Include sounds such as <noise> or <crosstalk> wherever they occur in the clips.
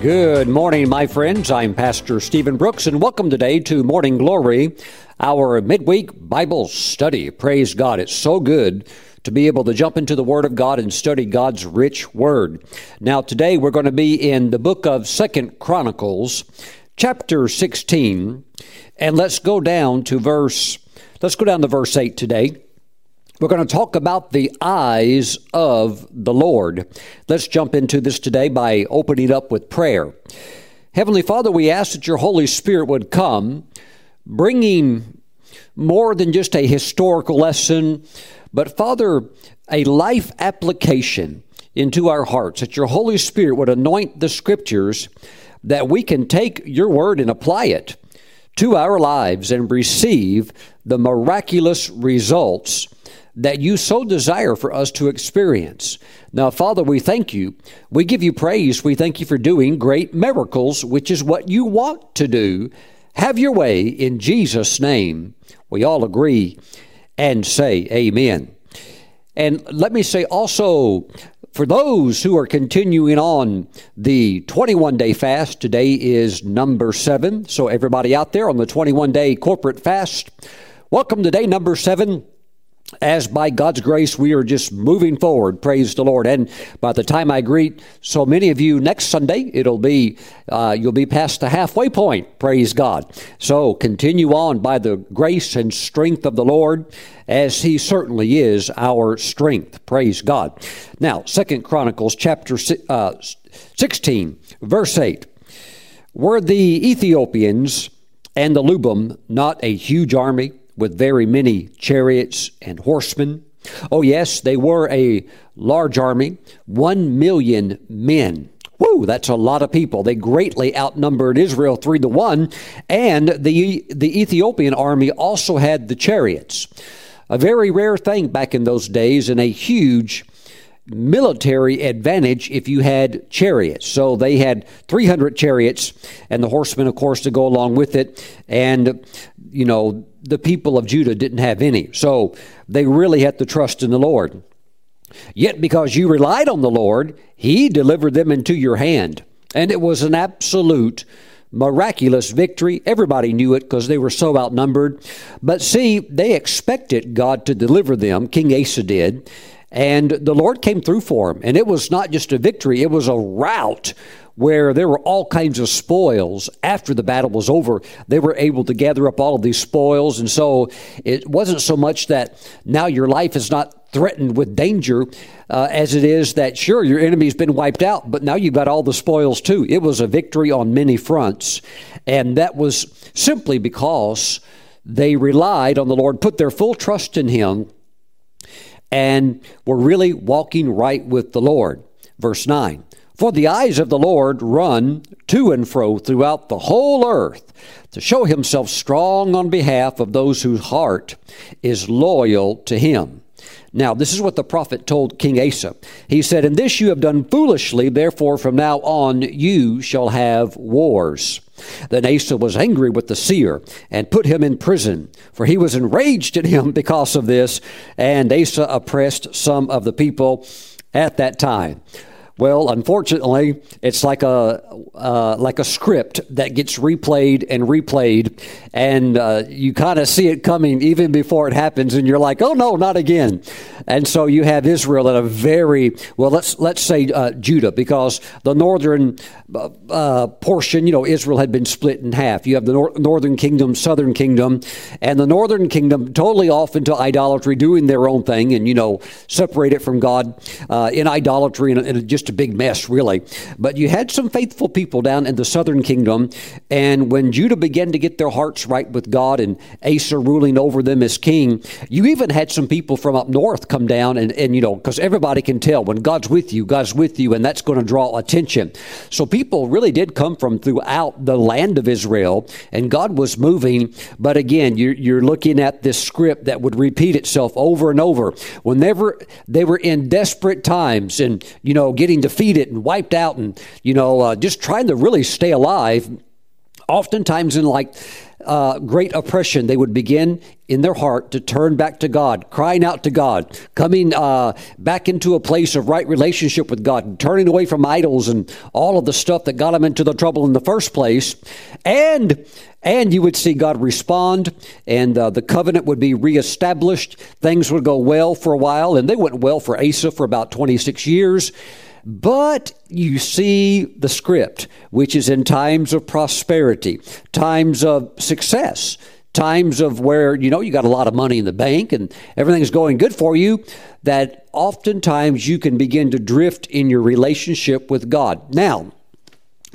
Good morning, my friends. I'm Pastor Stephen Brooks, and welcome today to Morning Glory, our midweek Bible study. Praise God. It's so good to be able to jump into the Word of God and study God's rich Word. Now, today we're going to be in the book of Second Chronicles, chapter 16, and let's go down to verse, let's go down to verse 8 today. We're going to talk about the eyes of the Lord. Let's jump into this today by opening up with prayer. Heavenly Father, we ask that your Holy Spirit would come, bringing more than just a historical lesson, but Father, a life application into our hearts, that your Holy Spirit would anoint the scriptures, that we can take your word and apply it to our lives and receive the miraculous results that you so desire for us to experience. Now, Father, we thank you. We give you praise. We thank you for doing great miracles, which is what you want to do. Have your way in Jesus' name. We all agree and say amen. And let me say also, for those who are continuing on the 21 day fast, today is number seven. So, everybody out there on the 21 day corporate fast, welcome to day number seven as by God's grace we are just moving forward, praise the Lord. And by the time I greet so many of you next Sunday, it'll be uh, you'll be past the halfway point, praise God. So continue on by the grace and strength of the Lord, as He certainly is our strength, praise God. Now, Second Chronicles chapter uh, sixteen, verse eight, were the Ethiopians and the Lubim not a huge army? With very many chariots and horsemen. Oh, yes, they were a large army, one million men. Woo, that's a lot of people. They greatly outnumbered Israel three to one, and the, the Ethiopian army also had the chariots. A very rare thing back in those days, and a huge military advantage if you had chariots. So they had 300 chariots, and the horsemen, of course, to go along with it. And, you know, the people of Judah didn't have any. So they really had to trust in the Lord. Yet because you relied on the Lord, He delivered them into your hand. And it was an absolute miraculous victory. Everybody knew it because they were so outnumbered. But see, they expected God to deliver them, King Asa did. And the Lord came through for him. And it was not just a victory, it was a rout where there were all kinds of spoils after the battle was over. They were able to gather up all of these spoils. And so it wasn't so much that now your life is not threatened with danger uh, as it is that, sure, your enemy's been wiped out, but now you've got all the spoils too. It was a victory on many fronts. And that was simply because they relied on the Lord, put their full trust in Him and we're really walking right with the Lord. Verse 9 For the eyes of the Lord run to and fro throughout the whole earth to show himself strong on behalf of those whose heart is loyal to him. Now, this is what the prophet told King Asa. He said, In this you have done foolishly, therefore from now on you shall have wars. Then Asa was angry with the seer and put him in prison, for he was enraged at him because of this, and Asa oppressed some of the people at that time. Well, unfortunately, it's like a uh, like a script that gets replayed and replayed, and uh, you kind of see it coming even before it happens, and you're like, "Oh no, not again!" And so you have Israel at a very well. Let's let's say uh, Judah, because the northern uh, uh, portion, you know, Israel had been split in half. You have the nor- northern kingdom, southern kingdom, and the northern kingdom totally off into idolatry, doing their own thing, and you know, separated from God uh, in idolatry and, and just a big mess, really. But you had some faithful people down in the southern kingdom, and when Judah began to get their hearts right with God and Asa ruling over them as king, you even had some people from up north come down, and, and you know, because everybody can tell when God's with you, God's with you, and that's going to draw attention. So people really did come from throughout the land of Israel, and God was moving. But again, you're, you're looking at this script that would repeat itself over and over. Whenever they were in desperate times and, you know, getting defeated and wiped out and, you know, uh, just trying to really stay alive, oftentimes in like uh, great oppression, they would begin in their heart to turn back to God, crying out to God, coming uh, back into a place of right relationship with God, and turning away from idols and all of the stuff that got them into the trouble in the first place. And and you would see God respond, and uh, the covenant would be reestablished. Things would go well for a while, and they went well for Asa for about 26 years. But you see the script, which is in times of prosperity, times of success, times of where, you know, you got a lot of money in the bank and everything's going good for you, that oftentimes you can begin to drift in your relationship with God. Now,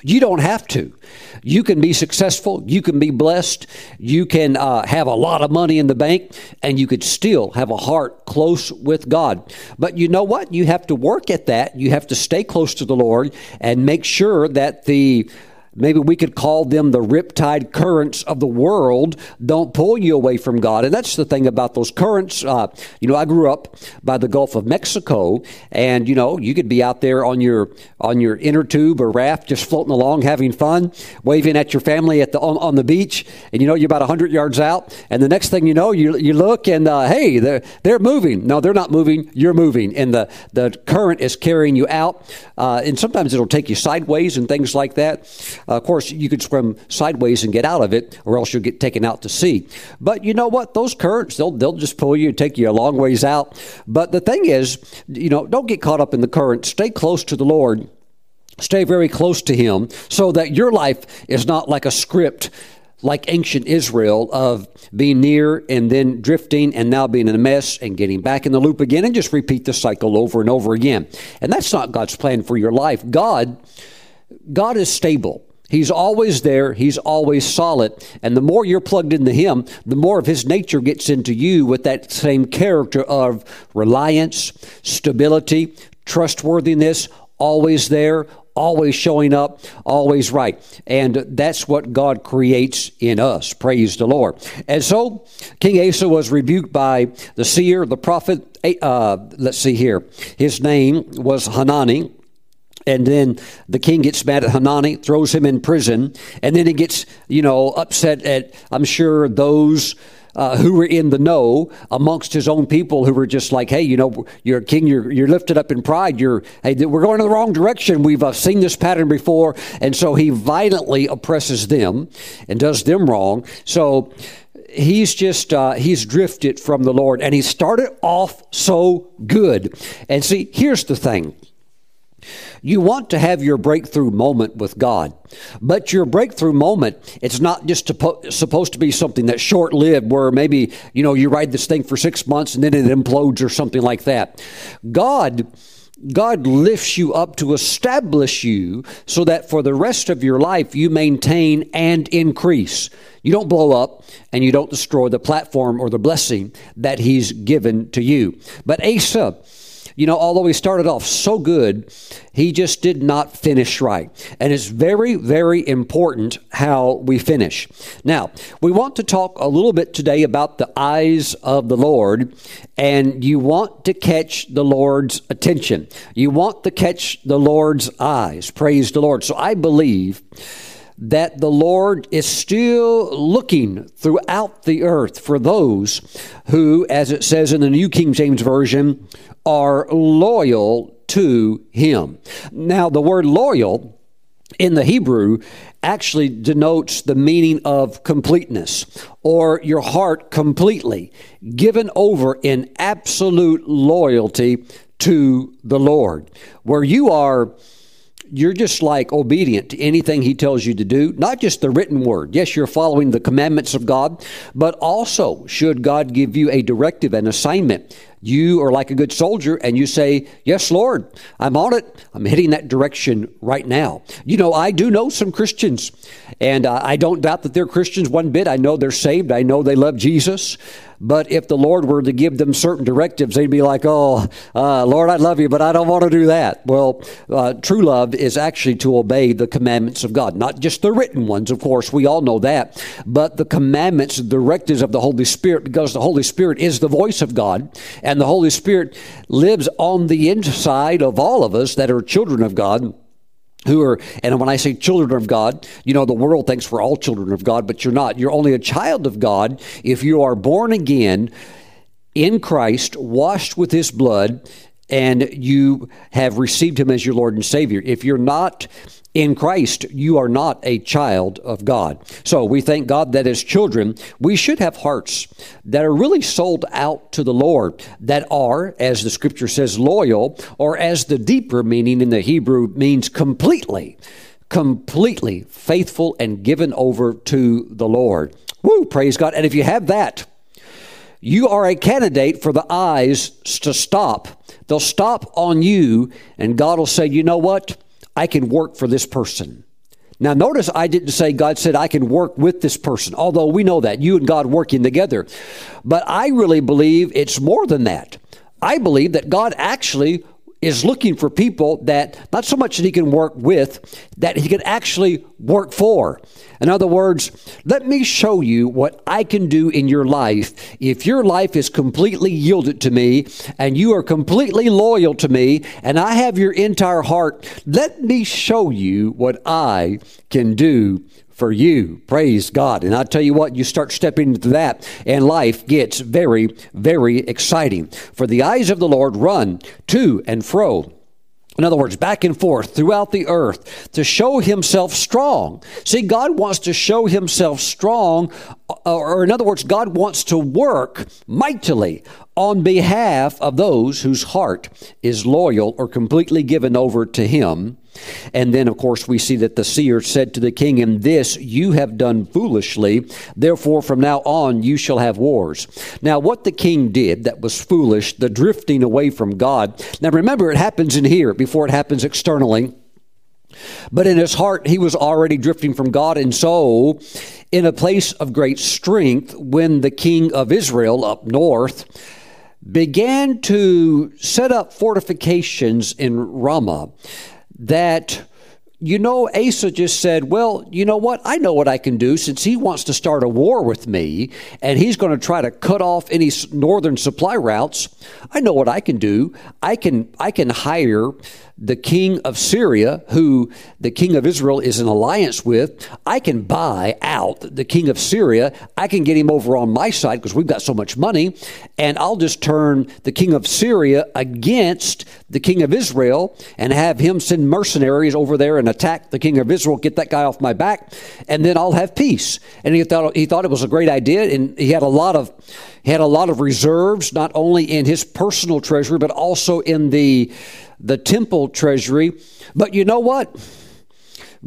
you don't have to. You can be successful. You can be blessed. You can uh, have a lot of money in the bank, and you could still have a heart close with God. But you know what? You have to work at that. You have to stay close to the Lord and make sure that the Maybe we could call them the riptide currents of the world don't pull you away from God. And that's the thing about those currents. Uh, you know, I grew up by the Gulf of Mexico, and you know, you could be out there on your on your inner tube or raft, just floating along, having fun, waving at your family at the on, on the beach, and you know you're about hundred yards out, and the next thing you know, you you look and uh, hey, they're they're moving. No, they're not moving. You're moving, and the the current is carrying you out. Uh, and sometimes it'll take you sideways and things like that. Uh, of course, you could swim sideways and get out of it, or else you'll get taken out to sea. But you know what? Those currents, they'll, they'll just pull you and take you a long ways out. But the thing is, you know, don't get caught up in the current. Stay close to the Lord. Stay very close to Him so that your life is not like a script like ancient Israel of being near and then drifting and now being in a mess and getting back in the loop again and just repeat the cycle over and over again. And that's not God's plan for your life. God God is stable. He's always there. He's always solid. And the more you're plugged into Him, the more of His nature gets into you with that same character of reliance, stability, trustworthiness, always there, always showing up, always right. And that's what God creates in us. Praise the Lord. And so King Asa was rebuked by the seer, the prophet. Uh, let's see here. His name was Hanani. And then the king gets mad at Hanani, throws him in prison, and then he gets, you know, upset at, I'm sure, those uh, who were in the know amongst his own people who were just like, hey, you know, you're a king, you're, you're lifted up in pride, you're, hey, we're going in the wrong direction. We've uh, seen this pattern before. And so he violently oppresses them and does them wrong. So he's just uh, he's drifted from the lord and he started off so good and see here's the thing you want to have your breakthrough moment with God. But your breakthrough moment, it's not just supposed to be something that's short lived where maybe, you know, you ride this thing for six months and then it implodes or something like that. God. God lifts you up to establish you so that for the rest of your life you maintain and increase. You don't blow up and you don't destroy the platform or the blessing that He's given to you. But Asa, you know, although he started off so good, he just did not finish right. And it's very, very important how we finish. Now, we want to talk a little bit today about the eyes of the Lord, and you want to catch the Lord's attention. You want to catch the Lord's eyes. Praise the Lord. So I believe that the Lord is still looking throughout the earth for those who, as it says in the New King James Version, are loyal to Him. Now, the word loyal in the Hebrew actually denotes the meaning of completeness or your heart completely given over in absolute loyalty to the Lord, where you are you're just like obedient to anything he tells you to do, not just the written word. Yes, you're following the commandments of God, but also should God give you a directive, an assignment, you are like a good soldier and you say, Yes, Lord, I'm on it. I'm heading that direction right now. You know, I do know some Christians, and uh, I don't doubt that they're Christians one bit. I know they're saved, I know they love Jesus. But if the Lord were to give them certain directives, they'd be like, Oh, uh, Lord, I love you, but I don't want to do that. Well, uh, true love is actually to obey the commandments of God, not just the written ones, of course, we all know that, but the commandments, directives of the Holy Spirit, because the Holy Spirit is the voice of God. And the Holy Spirit lives on the inside of all of us that are children of God. Who are, and when I say children of God, you know, the world thinks we're all children of God, but you're not. You're only a child of God if you are born again in Christ, washed with his blood, and you have received him as your Lord and Savior. If you're not in Christ, you are not a child of God. So we thank God that as children, we should have hearts that are really sold out to the Lord, that are, as the scripture says, loyal, or as the deeper meaning in the Hebrew means completely, completely faithful and given over to the Lord. Woo, praise God. And if you have that, you are a candidate for the eyes to stop. They'll stop on you, and God will say, you know what? I can work for this person. Now, notice I didn't say God said I can work with this person, although we know that, you and God working together. But I really believe it's more than that. I believe that God actually is looking for people that not so much that he can work with, that he can actually work for. In other words, let me show you what I can do in your life if your life is completely yielded to me and you are completely loyal to me and I have your entire heart. Let me show you what I can do for you. Praise God. And I tell you what, you start stepping into that, and life gets very, very exciting. For the eyes of the Lord run to and fro in other words, back and forth throughout the earth to show himself strong. See, God wants to show himself strong, uh, or in other words, God wants to work mightily on behalf of those whose heart is loyal or completely given over to him. And then, of course, we see that the seer said to the king, In this you have done foolishly, therefore from now on you shall have wars. Now, what the king did that was foolish, the drifting away from God. Now, remember, it happens in here before it happens externally. But in his heart, he was already drifting from God. And so, in a place of great strength, when the king of Israel up north began to set up fortifications in Ramah, that you know, Asa just said, Well, you know what? I know what I can do since he wants to start a war with me and he's going to try to cut off any northern supply routes. I know what I can do. I can, I can hire the king of Syria, who the king of Israel is in alliance with, I can buy out the king of Syria. I can get him over on my side because we've got so much money, and I'll just turn the king of Syria against the king of Israel and have him send mercenaries over there and attack the king of Israel, get that guy off my back, and then I'll have peace. And he thought he thought it was a great idea, and he had a lot of he had a lot of reserves, not only in his personal treasury, but also in the the temple treasury. But you know what?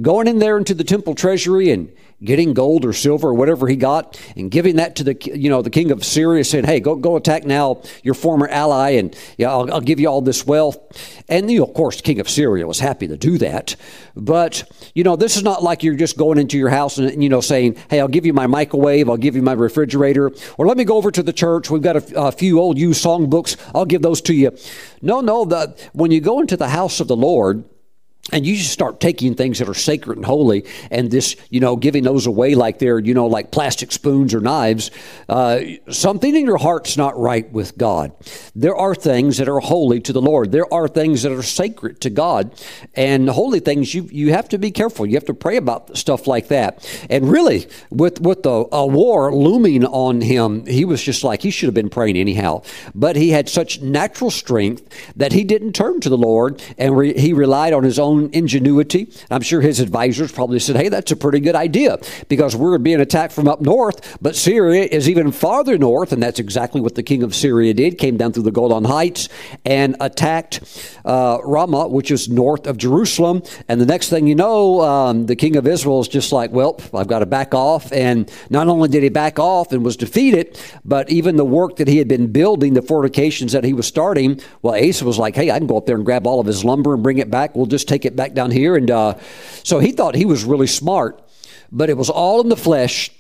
Going in there into the temple treasury and getting gold or silver or whatever he got and giving that to the you know the king of Syria saying hey go go attack now your former ally and yeah I'll, I'll give you all this wealth. And you know, of course the king of Syria was happy to do that. But you know this is not like you're just going into your house and you know saying hey I'll give you my microwave I'll give you my refrigerator or let me go over to the church. We've got a, a few old used songbooks. I'll give those to you. No no the when you go into the house of the Lord and you just start taking things that are sacred and holy and this you know giving those away like they're you know like plastic spoons or knives. Uh, something in your heart's not right with god. There are things that are holy to the lord. There are things that are sacred to god. And holy things you you have to be careful. You have to pray about stuff like that. And really with with the a war looming on him he was just like he should have been praying anyhow. But he had such natural strength that he didn't turn to the lord and re, he relied on his own own ingenuity. I'm sure his advisors probably said, hey, that's a pretty good idea because we're being attacked from up north, but Syria is even farther north, and that's exactly what the king of Syria did. Came down through the Golan Heights and attacked uh, Ramah, which is north of Jerusalem. And the next thing you know, um, the king of Israel is just like, well, I've got to back off. And not only did he back off and was defeated, but even the work that he had been building, the fortifications that he was starting, well, Asa was like, hey, I can go up there and grab all of his lumber and bring it back. We'll just take it back down here. And uh, so he thought he was really smart, but it was all in the flesh.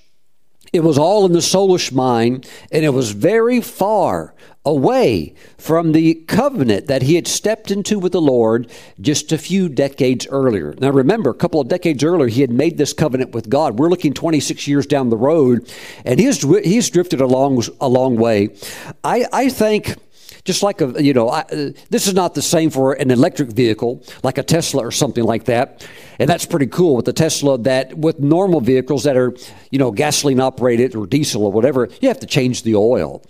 It was all in the soulish mind, and it was very far away from the covenant that he had stepped into with the Lord just a few decades earlier. Now, remember, a couple of decades earlier, he had made this covenant with God. We're looking 26 years down the road, and he's, he's drifted a long, a long way. I, I think just like a, you know, I, uh, this is not the same for an electric vehicle, like a Tesla or something like that. And that's pretty cool with the Tesla that with normal vehicles that are, you know, gasoline operated or diesel or whatever, you have to change the oil.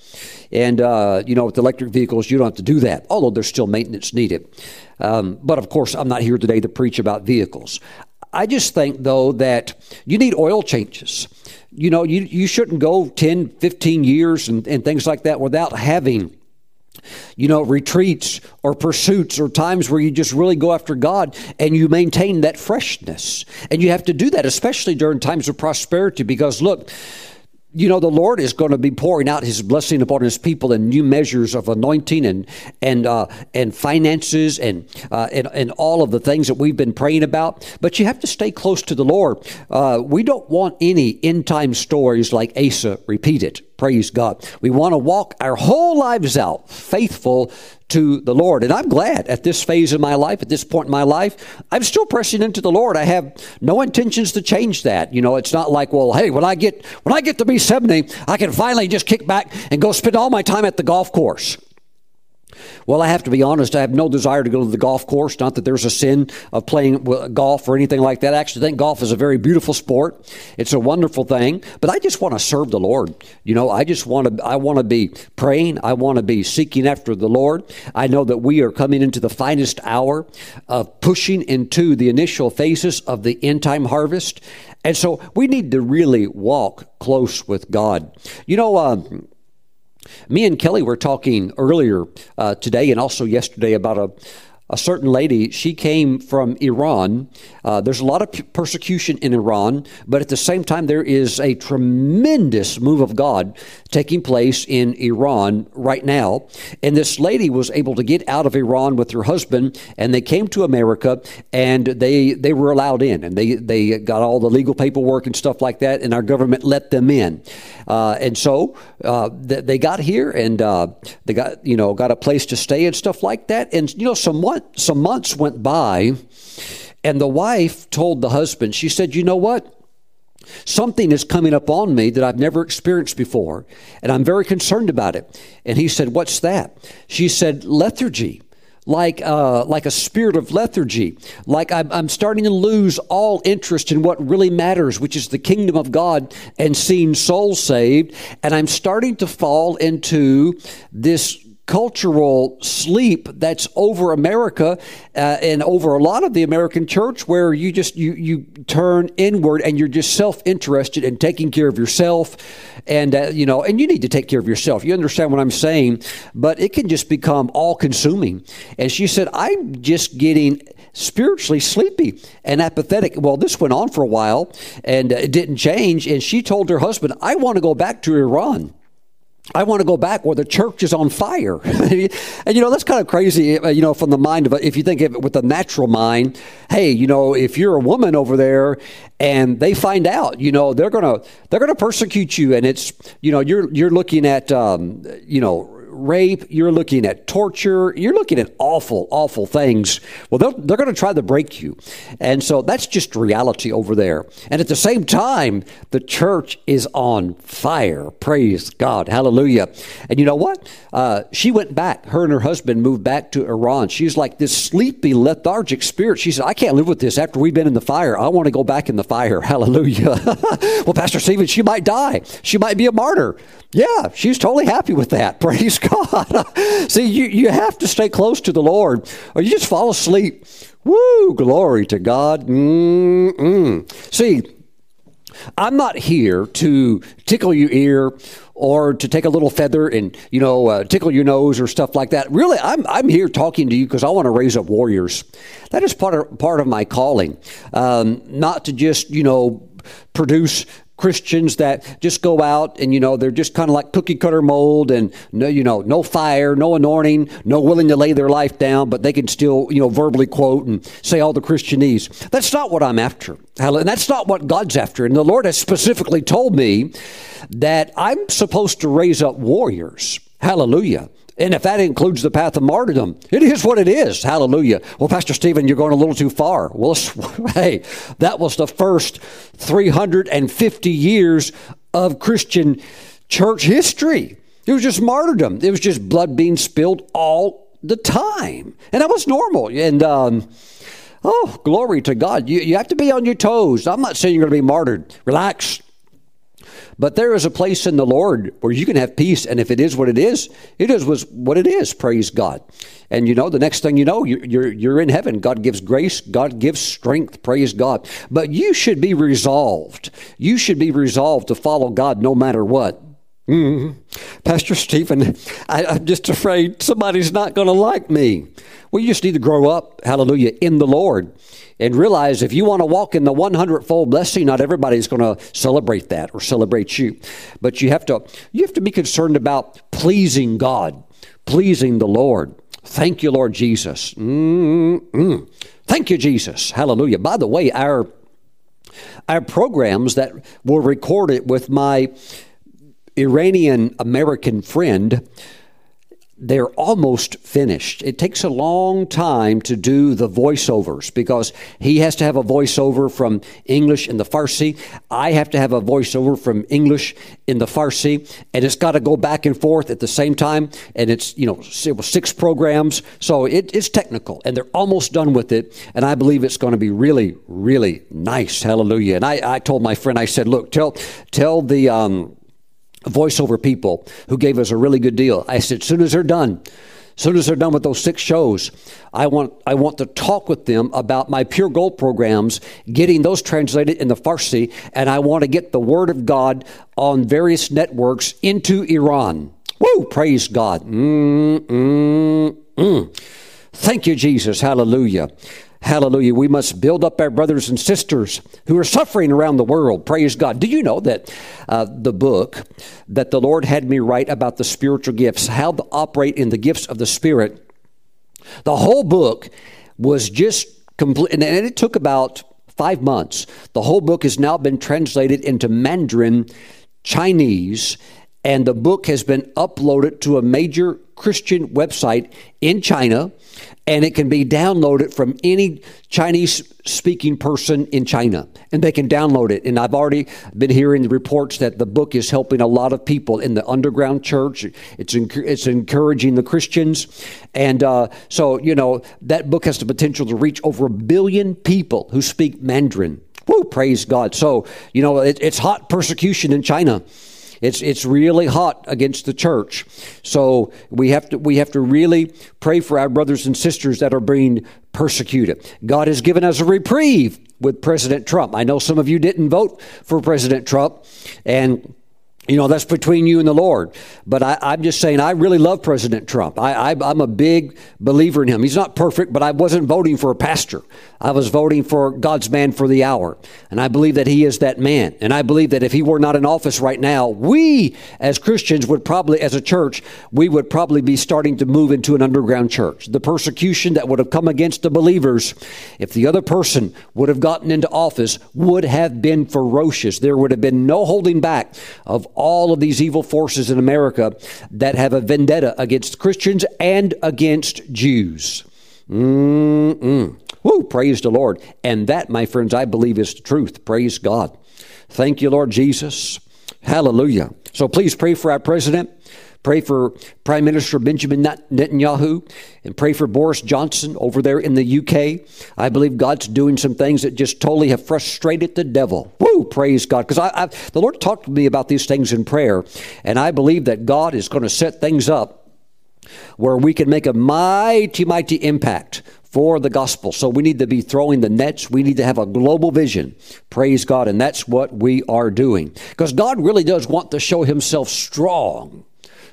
And, uh, you know, with electric vehicles, you don't have to do that, although there's still maintenance needed. Um, but of course, I'm not here today to preach about vehicles. I just think, though, that you need oil changes. You know, you, you shouldn't go 10, 15 years and, and things like that without having you know, retreats or pursuits or times where you just really go after God and you maintain that freshness. And you have to do that, especially during times of prosperity, because look, you know the lord is going to be pouring out his blessing upon his people in new measures of anointing and and uh, and finances and, uh, and and all of the things that we've been praying about. But you have to stay close to the lord. Uh, we don't want any end time stories like asa repeated praise god we want to walk our whole lives out faithful to the Lord. And I'm glad at this phase of my life, at this point in my life, I'm still pressing into the Lord. I have no intentions to change that. You know, it's not like, well, hey, when I get when I get to be 70, I can finally just kick back and go spend all my time at the golf course. Well, I have to be honest, I have no desire to go to the golf course. Not that there's a sin of playing golf or anything like that. I actually think golf is a very beautiful sport. It's a wonderful thing, but I just want to serve the Lord. You know, I just want to I want to be praying, I want to be seeking after the Lord. I know that we are coming into the finest hour of pushing into the initial phases of the end time harvest. And so we need to really walk close with God. You know, um, me and Kelly were talking earlier uh, today and also yesterday about a a certain lady, she came from Iran. Uh, there's a lot of persecution in Iran, but at the same time, there is a tremendous move of God taking place in Iran right now. And this lady was able to get out of Iran with her husband, and they came to America, and they they were allowed in, and they they got all the legal paperwork and stuff like that, and our government let them in. Uh, and so uh, they got here, and uh, they got you know got a place to stay and stuff like that. And you know, some some months went by, and the wife told the husband, she said, "You know what?" Something is coming up on me that I've never experienced before, and I'm very concerned about it. And he said, What's that? She said, Lethargy. Like, uh, like a spirit of lethargy. Like I'm, I'm starting to lose all interest in what really matters, which is the kingdom of God and seeing souls saved. And I'm starting to fall into this cultural sleep that's over America uh, and over a lot of the American church where you just you you turn inward and you're just self-interested in taking care of yourself and uh, you know and you need to take care of yourself you understand what I'm saying but it can just become all consuming and she said I'm just getting spiritually sleepy and apathetic. Well, this went on for a while and it didn't change. And she told her husband, I want to go back to Iran. I want to go back where the church is on fire. <laughs> and you know, that's kind of crazy, uh, you know, from the mind of, if you think of it with the natural mind, hey, you know, if you're a woman over there and they find out, you know, they're going to, they're going to persecute you. And it's, you know, you're, you're looking at, um, you know, rape, you're looking at torture, you're looking at awful, awful things. Well, they're, going to try to break you. And so that's just reality over there. And at the same time, the church is on fire. Praise God. Hallelujah. And you know what? Uh, she went back. Her and her husband moved back to Iran. She's like this sleepy, lethargic spirit. She said, I can't live with this after we've been in the fire. I want to go back in the fire. <laughs> Hallelujah. <laughs> well, Pastor Stephen, she might die. She might be a martyr. Yeah, she's totally happy with that. <laughs> Praise God. <laughs> See, you, you have to stay close to the Lord or you just fall asleep. Woo, glory to God. Mm-mm. See, I'm not here to tickle your ear or to take a little feather and you know uh, tickle your nose or stuff like that. Really, I'm I'm here talking to you because I want to raise up warriors. That is part of part of my calling, um, not to just you know produce Christians that just go out and you know they're just kind of like cookie cutter mold and no you know no fire, no anointing, no willing to lay their life down, but they can still you know verbally quote and say all the Christianese. That's not what I'm after. And that's not what God's after. And the Lord has specifically told me that I'm supposed to raise up warriors. Hallelujah. And if that includes the path of martyrdom, it is what it is. Hallelujah. Well, Pastor Stephen, you're going a little too far. Well, <laughs> hey, that was the first 350 years of Christian church history. It was just martyrdom. It was just blood being spilled all the time. And that was normal. And, um, oh, glory to God. You, you have to be on your toes. I'm not saying you're going to be martyred. Relax. But there is a place in the Lord where you can have peace, and if it is what it is, it is what it is. Praise God. And you know, the next thing you know, you're, you're, you're in heaven. God gives grace, God gives strength. Praise God. But you should be resolved. You should be resolved to follow God no matter what. Mm-hmm. Pastor Stephen, I, I'm just afraid somebody's not going to like me. You just need to grow up, hallelujah, in the Lord and realize if you want to walk in the 100 fold blessing, not everybody's going to celebrate that or celebrate you. But you have to, you have to be concerned about pleasing God, pleasing the Lord. Thank you, Lord Jesus. Mm-mm. Thank you, Jesus. Hallelujah. By the way, our, our programs that were recorded with my Iranian American friend they're almost finished. It takes a long time to do the voiceovers because he has to have a voiceover from English in the Farsi. I have to have a voiceover from English in the Farsi, and it's got to go back and forth at the same time. And it's you know six programs, so it, it's technical, and they're almost done with it. And I believe it's going to be really, really nice. Hallelujah! And I, I told my friend, I said, look, tell tell the um, voiceover people who gave us a really good deal. I said, as soon as they're done, as soon as they're done with those six shows, I want I want to talk with them about my pure gold programs, getting those translated in the Farsi, and I want to get the word of God on various networks into Iran. Woo! Praise God. Mm, mm, mm. Thank you, Jesus. Hallelujah. Hallelujah. We must build up our brothers and sisters who are suffering around the world. Praise God. Do you know that uh, the book that the Lord had me write about the spiritual gifts, how to operate in the gifts of the Spirit, the whole book was just complete, and it took about five months. The whole book has now been translated into Mandarin, Chinese, and the book has been uploaded to a major Christian website in China and it can be downloaded from any Chinese speaking person in China. And they can download it. And I've already been hearing reports that the book is helping a lot of people in the underground church. It's, it's encouraging the Christians. And uh, so, you know, that book has the potential to reach over a billion people who speak Mandarin. Woo, praise God. So, you know, it, it's hot persecution in China. It's it's really hot against the church. So we have to we have to really pray for our brothers and sisters that are being persecuted. God has given us a reprieve with President Trump. I know some of you didn't vote for President Trump and you know, that's between you and the Lord. But I, am just saying, I really love President Trump. I, am a big believer in him. He's not perfect, but I wasn't voting for a pastor. I was voting for God's man for the hour. And I believe that he is that man. And I believe that if he were not in office right now, we as Christians would probably, as a church, we would probably be starting to move into an underground church. The persecution that would have come against the believers, if the other person would have gotten into office, would have been ferocious. There would have been no holding back of all of these evil forces in America that have a vendetta against Christians and against Jews. Mm-mm. Woo, praise the Lord. And that, my friends, I believe is the truth. Praise God. Thank you, Lord Jesus. Hallelujah. So please pray for our president. Pray for Prime Minister Benjamin Netanyahu and pray for Boris Johnson over there in the UK. I believe God's doing some things that just totally have frustrated the devil. Woo! Praise God. Because I, I, the Lord talked to me about these things in prayer, and I believe that God is going to set things up where we can make a mighty, mighty impact for the gospel. So we need to be throwing the nets. We need to have a global vision. Praise God. And that's what we are doing. Because God really does want to show himself strong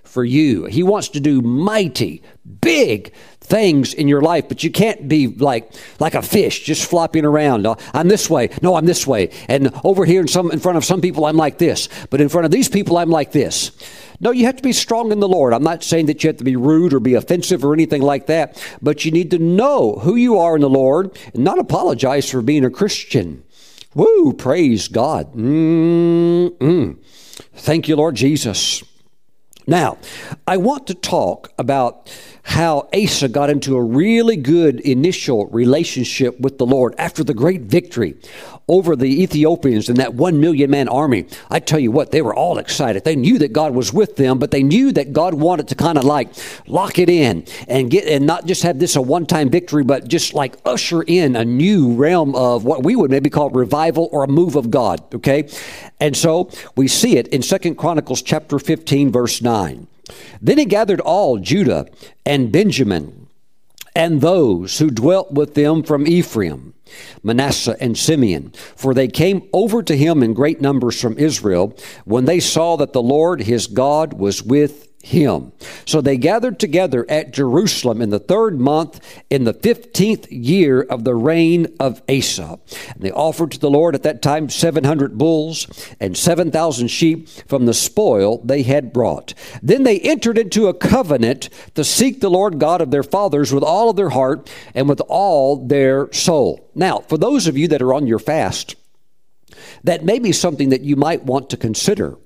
for you. He wants to do mighty, big things in your life, but you can't be like like a fish just flopping around. Uh, I'm this way. No, I'm this way. And over here in some in front of some people I'm like this, but in front of these people I'm like this. No, you have to be strong in the Lord. I'm not saying that you have to be rude or be offensive or anything like that, but you need to know who you are in the Lord and not apologize for being a Christian. Woo, praise God. Mm-mm. Thank you, Lord Jesus. Now, I want to talk about how Asa got into a really good initial relationship with the Lord after the great victory over the Ethiopians and that one million man army. I tell you what, they were all excited. They knew that God was with them, but they knew that God wanted to kind of like lock it in and get and not just have this a one time victory, but just like usher in a new realm of what we would maybe call revival or a move of God. Okay, and so we see it in Second Chronicles chapter fifteen, verse nine. Then he gathered all Judah and Benjamin and those who dwelt with them from Ephraim, Manasseh, and Simeon, for they came over to him in great numbers from Israel when they saw that the Lord his God was with him. So they gathered together at Jerusalem in the third month in the fifteenth year of the reign of Asa. And they offered to the Lord at that time 700 bulls and 7,000 sheep from the spoil they had brought. Then they entered into a covenant to seek the Lord God of their fathers with all of their heart and with all their soul. Now, for those of you that are on your fast, that may be something that you might want to consider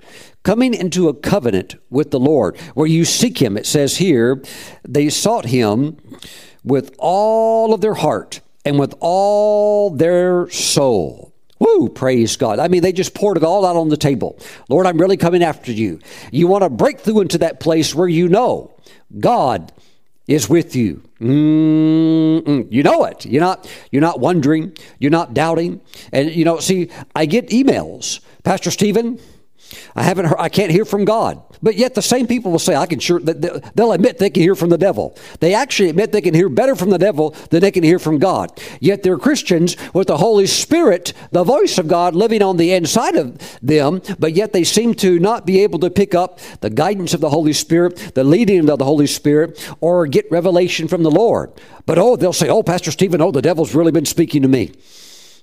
coming into a covenant with the Lord, where you seek Him. It says here, they sought Him with all of their heart and with all their soul. Woo, praise God. I mean, they just poured it all out on the table. Lord, I'm really coming after you. You want to break through into that place where you know God is with you. Mm-mm. You know it. You're not. You're not wondering. You're not doubting. And you know, see, I get emails, Pastor Stephen. I haven't heard, I can't hear from God. But yet the same people will say, I can sure, they'll admit they can hear from the devil. They actually admit they can hear better from the devil than they can hear from God. Yet they're Christians with the Holy Spirit, the voice of God living on the inside of them, but yet they seem to not be able to pick up the guidance of the Holy Spirit, the leading of the Holy Spirit, or get revelation from the Lord. But oh, they'll say, oh, Pastor Stephen, oh, the devil's really been speaking to me.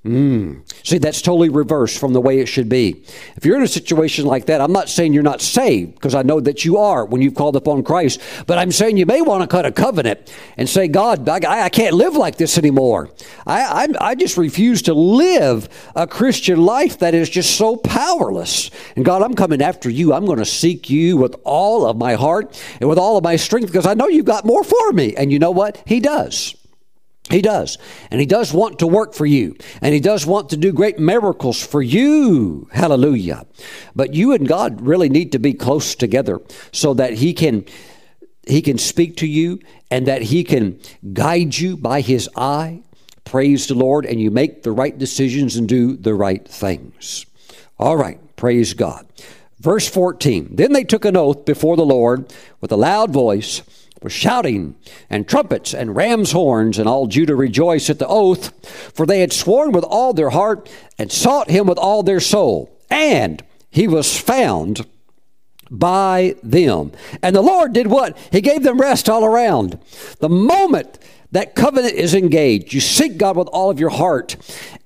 Mm. See, that's totally reversed from the way it should be. If you're in a situation like that, I'm not saying you're not saved, because I know that you are when you've called upon Christ, but I'm saying you may want to cut a covenant and say, God, I, I can't live like this anymore. I, I, I just refuse to live a Christian life that is just so powerless. And God, I'm coming after you. I'm going to seek you with all of my heart and with all of my strength, because I know you've got more for me. And you know what? He does. He does. And he does want to work for you. And he does want to do great miracles for you. Hallelujah. But you and God really need to be close together so that he can he can speak to you and that he can guide you by his eye. Praise the Lord and you make the right decisions and do the right things. All right. Praise God. Verse 14. Then they took an oath before the Lord with a loud voice with shouting and trumpets and ram's horns, and all Judah rejoiced at the oath, for they had sworn with all their heart and sought him with all their soul. And he was found by them. And the Lord did what? He gave them rest all around. The moment that covenant is engaged, you seek God with all of your heart,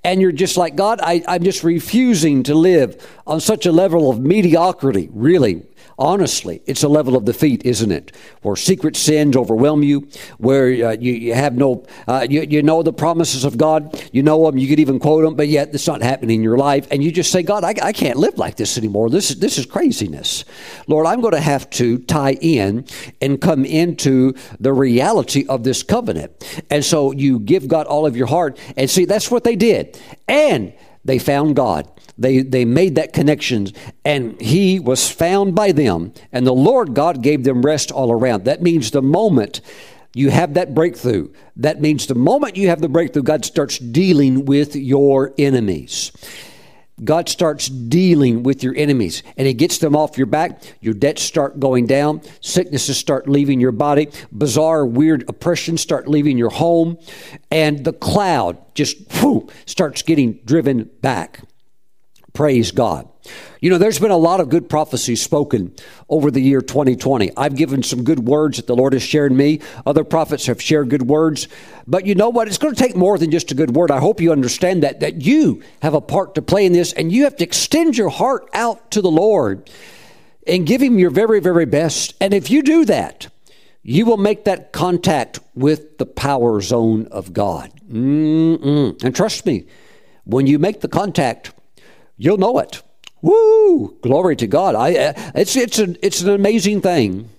and you're just like, God, I, I'm just refusing to live on such a level of mediocrity, really, honestly, it's a level of defeat, isn't it? Where secret sins overwhelm you, where uh, you, you, have no, uh, you, you know the promises of God, you know them, you could even quote them, but yet it's not happening in your life. And you just say, God, I, I can't live like this anymore. This is, this is craziness. Lord, I'm going to have to tie in and come into the reality of this covenant. And so you give God all of your heart. And see, that's what they did. And they found God. They, they made that connection, and he was found by them, and the Lord God gave them rest all around. That means the moment you have that breakthrough, that means the moment you have the breakthrough, God starts dealing with your enemies. God starts dealing with your enemies and He gets them off your back. Your debts start going down. Sicknesses start leaving your body. Bizarre, weird oppressions start leaving your home. And the cloud just whew, starts getting driven back. Praise God. You know, there's been a lot of good prophecies spoken over the year 2020. I've given some good words that the Lord has shared me. Other prophets have shared good words. But you know what? It's going to take more than just a good word. I hope you understand that, that you have a part to play in this and you have to extend your heart out to the Lord and give Him your very, very best. And if you do that, you will make that contact with the power zone of God. Mm-mm. And trust me, when you make the contact, You'll know it. Woo! Glory to God. I, uh, it's, it's, an, it's an amazing thing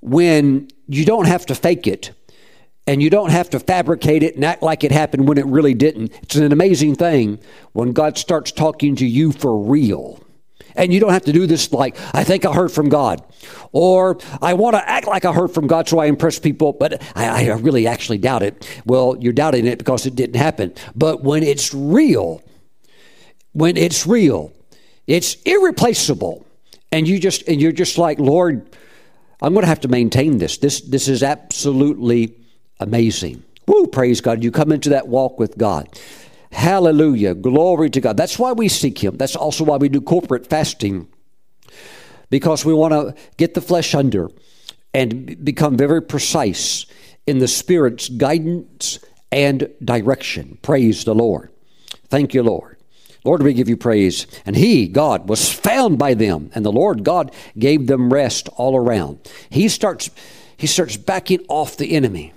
when you don't have to fake it and you don't have to fabricate it and act like it happened when it really didn't. It's an amazing thing when God starts talking to you for real. And you don't have to do this like, I think I heard from God. Or I want to act like I heard from God so I impress people, but I, I really actually doubt it. Well, you're doubting it because it didn't happen. But when it's real, when it's real, it's irreplaceable. And you just and you're just like, Lord, I'm going to have to maintain this. This this is absolutely amazing. Woo, praise God. You come into that walk with God. Hallelujah. Glory to God. That's why we seek Him. That's also why we do corporate fasting, because we want to get the flesh under and become very precise in the Spirit's guidance and direction. Praise the Lord. Thank you, Lord. Lord, we give you praise. And he, God, was found by them, and the Lord God gave them rest all around. He starts, he starts backing off the enemy.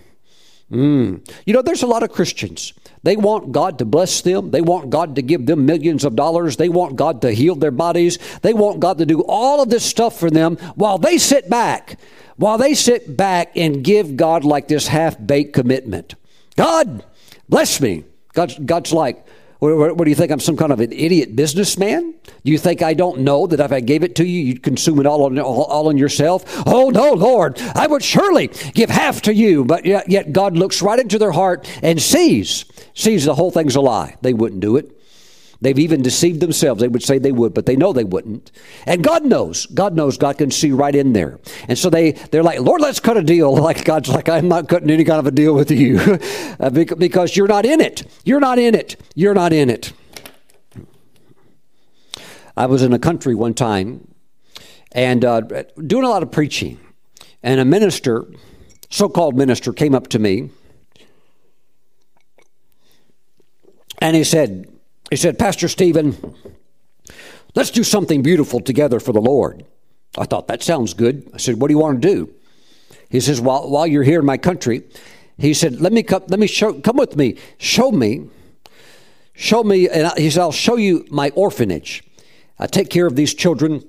Mm. You know, there's a lot of Christians. They want God to bless them. They want God to give them millions of dollars. They want God to heal their bodies. They want God to do all of this stuff for them while they sit back, while they sit back and give God like this half baked commitment. God, bless me. God's, God's like, what, what, do you think? I'm some kind of an idiot businessman? Do you think I don't know that if I gave it to you, you'd consume it all on, all, all on yourself? Oh, no, Lord, I would surely give half to you. But yet, yet God looks right into their heart and sees, sees the whole thing's a lie. They wouldn't do it. They've even deceived themselves. They would say they would, but they know they wouldn't. And God knows. God knows. God can see right in there. And so they, they're like, Lord, let's cut a deal. <laughs> Like God's like, I'm not cutting any kind of a deal with you <laughs> uh, because you're not in it. You're not in it. You're not in it. I was in a country one time and uh, doing a lot of preaching. And a minister, so called minister, came up to me and he said, he said, Pastor Stephen, let's do something beautiful together for the Lord. I thought, that sounds good. I said, what do you want to do? He says, while, while you're here in my country, he said, let me come, let me show, come with me, show me, show me, and he said, I'll show you my orphanage. I take care of these children.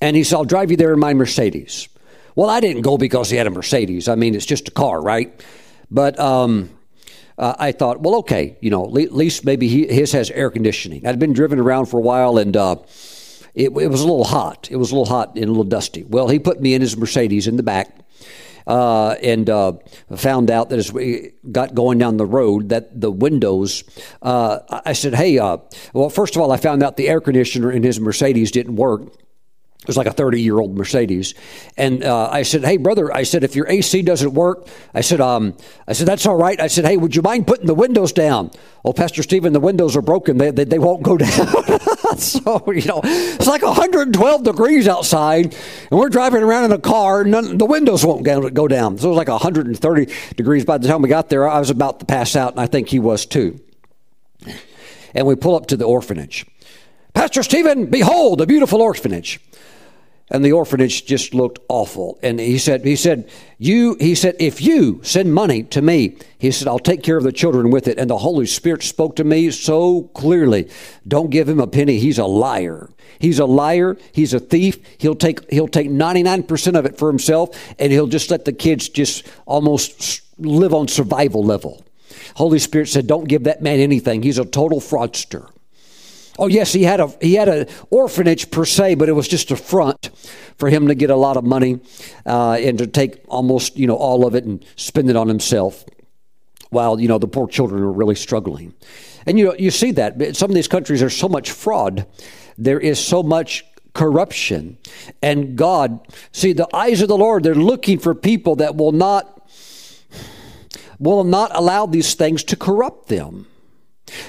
And he said, I'll drive you there in my Mercedes. Well, I didn't go because he had a Mercedes. I mean, it's just a car, right? But um, uh, I thought, well, okay, you know, at least maybe he, his has air conditioning. I'd been driven around for a while and uh, it, it, was a little hot. It was a little hot and a little dusty. Well, he put me in his Mercedes in the back. Uh, and uh, found out that as we got going down the road, that the windows. Uh, I said, "Hey, uh, well, first of all, I found out the air conditioner in his Mercedes didn't work." It was like a 30 year old Mercedes. And uh, I said, Hey, brother, I said, if your AC doesn't work, I said, um, I said, that's all right. I said, Hey, would you mind putting the windows down? Oh, Pastor Stephen, the windows are broken. They, they, they won't go <laughs> down. <laughs> so, you know, it's like 112 degrees outside, and we're driving around in a car, and none, the windows won't go down. So it was like 130 degrees. By the time we got there, I was about to pass out, and I think he was too. And we pull up to the orphanage. Pastor Stephen, behold, a beautiful orphanage and the orphanage just looked awful. And he said, he said, you, he said, if you send money to me, he said, I'll take care of the children with it. And the Holy Spirit spoke to me so clearly. Don't give him a penny. He's a liar. He's a liar. He's a thief. He'll take, he'll take 99% of it for himself and he'll just let the kids just almost live on survival level. Holy Spirit said, don't give that man anything. He's a total fraudster. Oh yes, he had a he had an orphanage per se, but it was just a front for him to get a lot of money uh, and to take almost you know all of it and spend it on himself, while you know the poor children are really struggling. And you know you see that some of these countries there's so much fraud, there is so much corruption, and God see the eyes of the Lord they're looking for people that will not will not allow these things to corrupt them.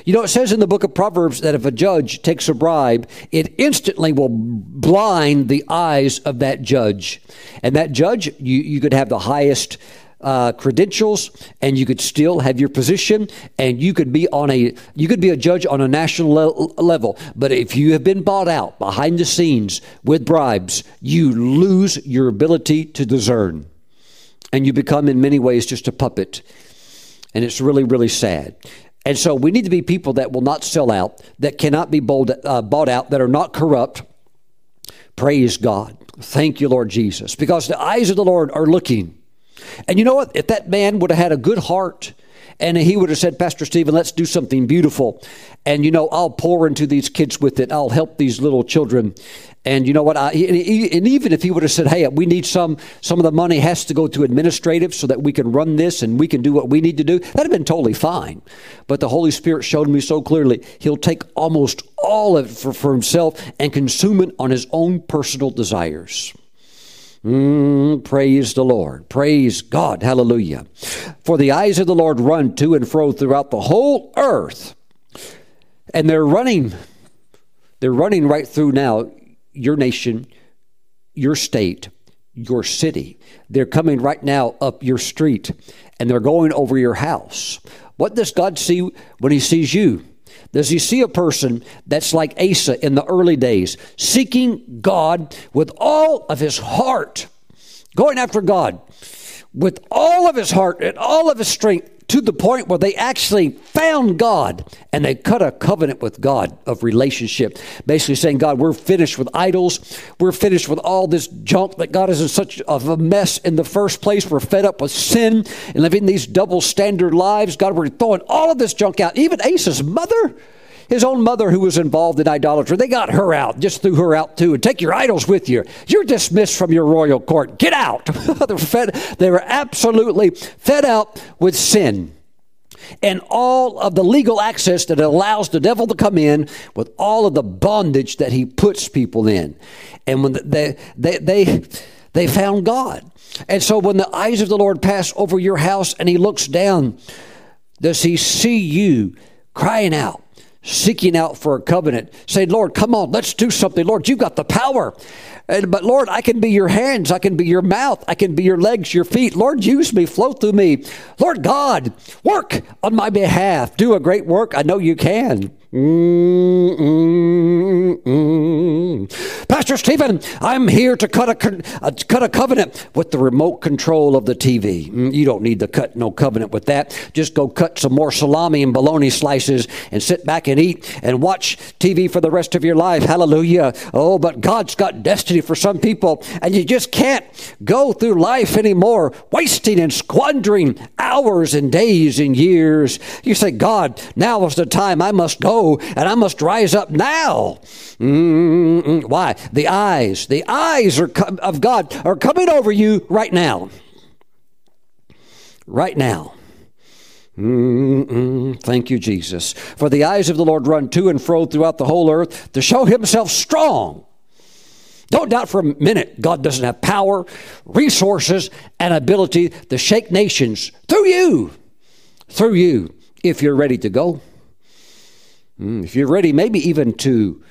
You know, it says in the book of Proverbs that if a judge takes a bribe, it instantly will blind the eyes of that judge. And that judge, you, you could have the highest uh, credentials and you could still have your position and you could be on a you could be a judge on a national le- level. But if you have been bought out behind the scenes with bribes you lose your ability to discern. And you become in many ways just a puppet. And it's really really sad and so we need to be people that will not sell out, that cannot be bold, uh, bought out, that are not corrupt. Praise God. Thank you, Lord Jesus. Because the eyes of the Lord are looking. And you know what? If that man would have had a good heart, and he would have said, Pastor Stephen, let's do something beautiful. And, you know, I'll pour into these kids with it. I'll help these little children. And you know what? I, and even if he would have said, "Hey, we need some some of the money has to go to administrative so that we can run this and we can do what we need to do," that'd have been totally fine. But the Holy Spirit showed me so clearly He'll take almost all of it for, for Himself and consume it on His own personal desires. Mm, praise the Lord. Praise God. Hallelujah. For the eyes of the Lord run to and fro throughout the whole earth. And they're running. They're running right through now your nation, your state, your city. They're coming right now up your street and they're going over your house. What does God see when He sees you? Does He see a person that's like Asa in the early days, seeking God with all of his heart, going after God with all of his heart and all of his strength, to the point where they actually found God and they cut a covenant with God of relationship, basically saying, God, we're finished with idols. We're finished with all this junk that God is in such of a mess in the first place. We're fed up with sin and living these double standard lives. God, we're throwing all of this junk out. Even Asa's mother, his own mother who was involved in idolatry, they got her out, just threw her out too. And take your idols with you. You're dismissed from your royal court. Get out. <laughs> they, were fed, they were absolutely fed up with sin and all of the legal access that allows the devil to come in with all of the bondage that he puts people in. And when they, they, they, they found God. And so when the eyes of the Lord pass over your house and he looks down, does he see you crying out? Seeking out for a covenant, saying, Lord, come on, let's do something. Lord, you've got the power. And, but Lord, I can be your hands, I can be your mouth, I can be your legs, your feet. Lord, use me, flow through me. Lord God, work on my behalf. Do a great work. I know you can. Mm-mm-mm. Pastor Stephen, I'm here to cut a, uh, cut a covenant with the remote control of the TV. Mm, you don't need to cut no covenant with that. Just go cut some more salami and bologna slices and sit back and eat and watch TV for the rest of your life. Hallelujah. Oh, but God's got destiny for some people, and you just can't go through life anymore wasting and squandering hours and days and years. You say, God, now is the time I must go and I must rise up now. Mm-mm. Why? The eyes, the eyes are of God are coming over you right now. Right now. Mm-mm. Thank you, Jesus. For the eyes of the Lord run to and fro throughout the whole earth to show himself strong. Don't doubt for a minute God doesn't have power, resources, and ability to shake nations through you. Through you, if you're ready to go. Mm, if you're ready, maybe even to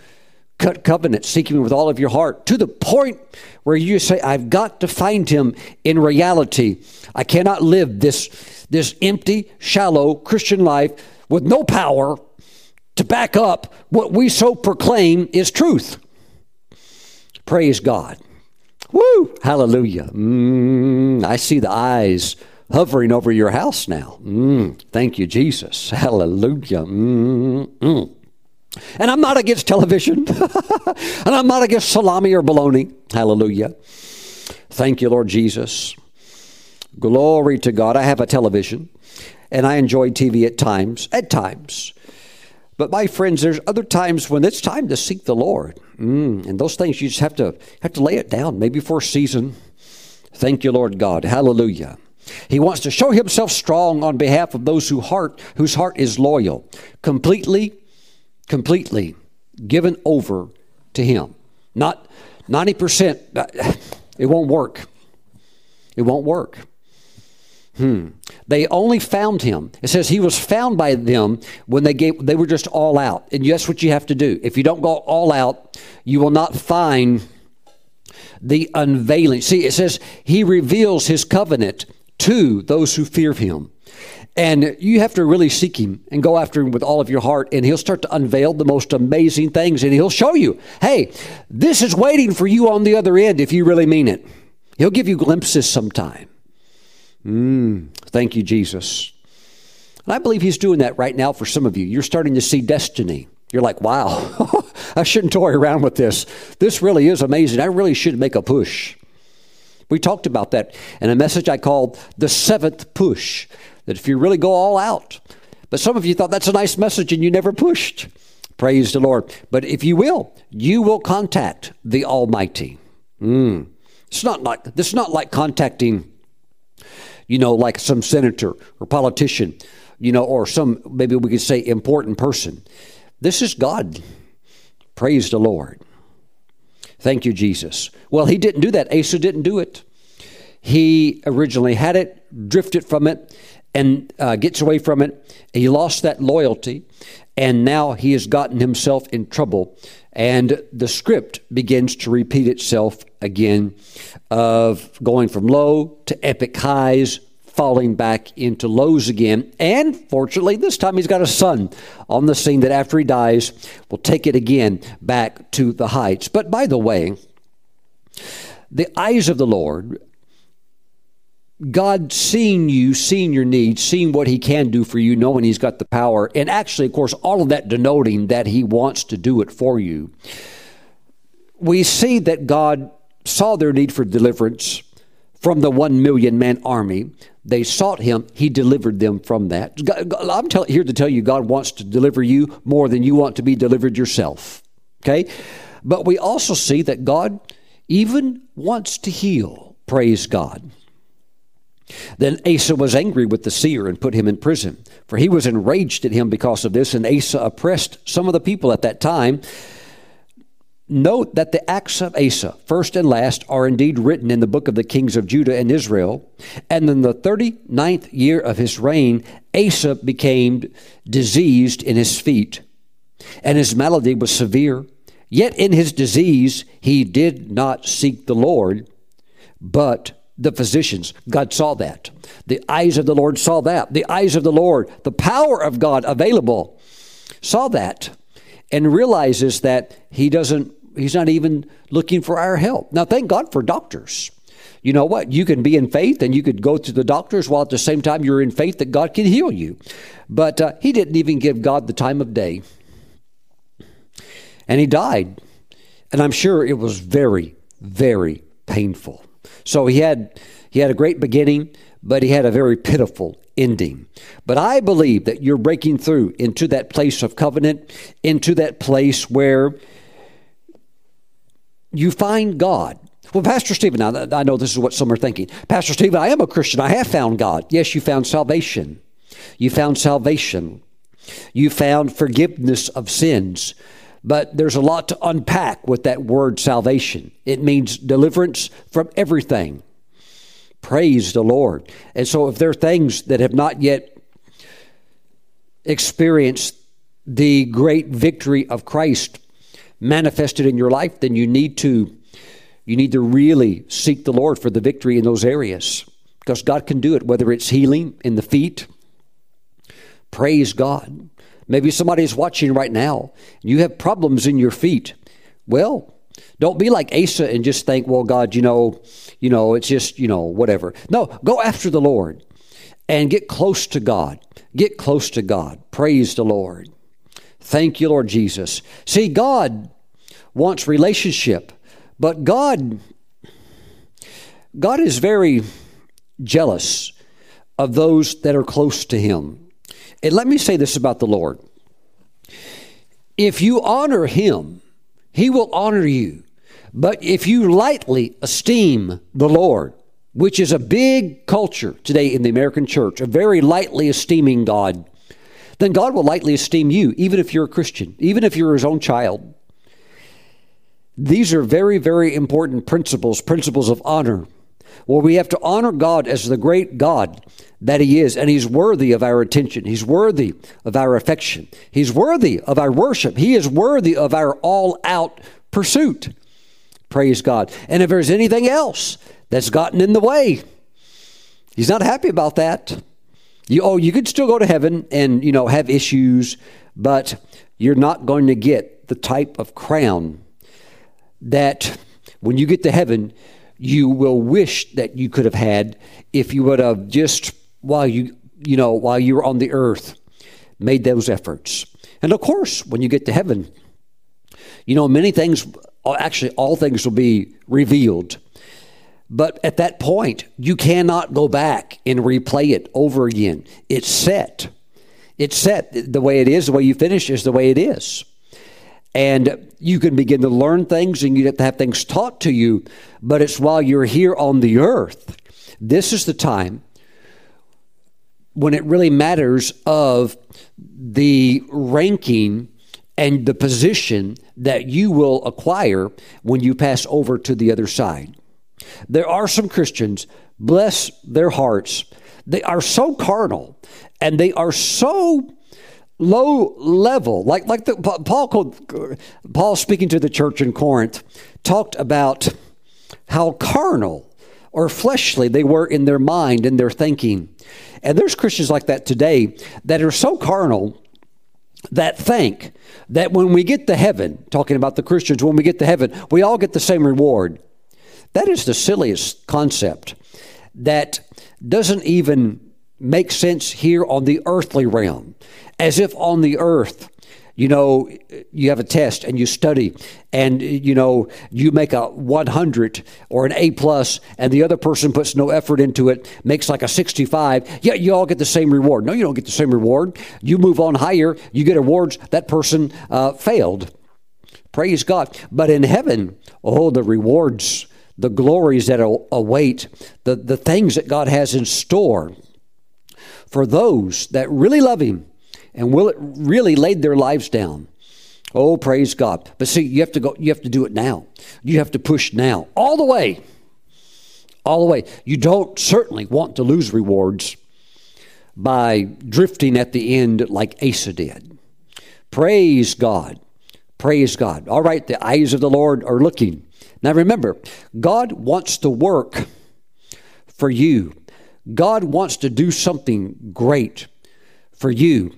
cut covenant, seek him with all of your heart, to the point where you say, I've got to find him in reality. I cannot live this, this empty, shallow Christian life with no power to back up what we so proclaim is truth. Praise God. Woo! Hallelujah. Mm, I see the eyes hovering over your house now. Mm, thank you, Jesus. <laughs> Hallelujah. Mm, and I'm not against television, <laughs> and I'm not against salami or bologna. Hallelujah. Thank you, Lord Jesus. Glory to God. I have a television, and I enjoy TV at times. At times. But my friends, there's other times when it's time to seek the Lord, mm, and those things you just have to have to lay it down, maybe for a season. Thank you, Lord God. Hallelujah. He wants to show himself strong on behalf of those who heart, whose heart is loyal, completely, completely given over to him. Not 90%, uh, <sighs> it won't work. It won't work. Hmm. They only found him. It says he was found by them when they gave they were just all out. And that's what you have to do. If you don't go all out, you will not find the unveiling. See, it says he reveals his covenant to those who fear him. And you have to really seek him and go after him with all of your heart, and he'll start to unveil the most amazing things, and he'll show you, hey, this is waiting for you on the other end if you really mean it. He'll give you glimpses sometime. Mm, thank you, Jesus. And I believe he's doing that right now for some of you. You're starting to see destiny. You're like, wow, <laughs> I shouldn't toy around with this. This really is amazing. I really should make a push. We talked about that in a message I called The Seventh Push, that if you really go all out, but some of you thought that's a nice message and you never pushed. Praise the Lord. But if you will, you will contact the Almighty. Mm. It's not like this is not like contacting, you know, like some senator or politician, you know, or some maybe we could say important person. This is God. Praise the Lord. Thank you, Jesus. Well, he didn't do that. Asa didn't do it. He originally had it, drifted from it, and uh, gets away from it. He lost that loyalty, and now he has gotten himself in trouble. And the script begins to repeat itself again of going from low to epic highs, falling back into lows again. And fortunately, this time he's got a son on the scene that after he dies will take it again back to the heights. But by the way, the eyes of the Lord God seeing you, seeing your needs, seeing what He can do for you, knowing He's got the power, and actually, of course, all of that denoting that He wants to do it for you. We see that God saw their need for deliverance from the one million man army. They sought Him, He delivered them from that. I'm tell, here to tell you, God wants to deliver you more than you want to be delivered yourself. Okay? But we also see that God even wants to heal. Praise God. Then Asa was angry with the seer and put him in prison, for he was enraged at him because of this, and Asa oppressed some of the people at that time. Note that the acts of Asa, first and last, are indeed written in the book of the kings of Judah and Israel. And in the 39th year of his reign, Asa became diseased in his feet, and his malady was severe. Yet in his disease, he did not seek the Lord, but the physicians. God saw that. The eyes of the Lord saw that. The eyes of the Lord, the power of God available, saw that and realizes that he doesn't he's not even looking for our help. Now thank God for doctors. You know what? You can be in faith and you could go to the doctors while at the same time you're in faith that God can heal you. But uh, he didn't even give God the time of day. And he died. And I'm sure it was very, very painful. So he had he had a great beginning, but he had a very pitiful ending. But I believe that you're breaking through into that place of covenant, into that place where you find God. Well, Pastor Stephen, I know this is what some are thinking. Pastor Stephen, I am a Christian. I have found God. Yes, you found salvation. You found salvation. You found forgiveness of sins. But there's a lot to unpack with that word salvation. It means deliverance from everything. Praise the Lord. And so, if there are things that have not yet experienced the great victory of Christ manifested in your life, then you need to you need to really seek the Lord for the victory in those areas because God can do it, whether it's healing in the feet. Praise God. Maybe somebody is watching right now. You have problems in your feet. Well, don't be like Asa and just think, well, God, you know, you know, it's just, you know, whatever. No, go after the Lord and get close to God. Get close to God. Praise the Lord. Thank you, Lord Jesus. See, God wants relationship, but God God is very jealous of those that are close to him. And let me say this about the Lord if you honor him, he will honor you. But if you lightly esteem the Lord, which is a big culture today in the American church, a very lightly esteeming God, then God will lightly esteem you, even if you're a Christian, even if you're his own child. These are very, very important principles, principles of honor, where we have to honor God as the great God that He is, and He's worthy of our attention. He's worthy of our affection. He's worthy of our worship. He is worthy of our all out pursuit. Praise God. And if there's anything else that's gotten in the way, He's not happy about that. You, oh, you could still go to heaven and, you know, have issues, but you're not going to get the type of crown that when you get to heaven, you will wish that you could have had if you would have just while you you know while you were on the earth made those efforts. And of course when you get to heaven you know many things actually all things will be revealed But at that point, you cannot go back and replay it over again. It's set. It's set. The way it is, the way you finish is the way it is. And you can begin to learn things and you have to have things taught to you, but it's while you're here on the earth. This is the time when it really matters of the ranking and the position that you will acquire when you pass over to the other side. There are some Christians, bless their hearts, they are so carnal and they are so low level like like the, paul paul speaking to the church in corinth talked about how carnal or fleshly they were in their mind and their thinking and there's christians like that today that are so carnal that think that when we get to heaven, talking about the Christians, when we get to heaven, we all get the same reward. That is the silliest concept that doesn't even make sense here on the earthly realm. As if on the earth, you know, you have a test and you study and, you know, you make a 100 or an A plus and the other person puts no effort into it, makes like a 65. Yeah, you all get the same reward. No, you don't get the same reward. You move on higher, you get awards. That person uh, failed. Praise God. But in heaven, oh, the rewards, the glories that await, the, the things that God has in store for those that really love Him and will it really laid their lives down. Oh, praise God. But see, you have to go, you have to do it now. You have to push now. All the way. All the way. You don't certainly want to lose rewards by drifting at the end like Asa did. Praise God. Praise God. All right, the eyes of the Lord are looking. Now remember, God wants to work for you. God wants to do something great for you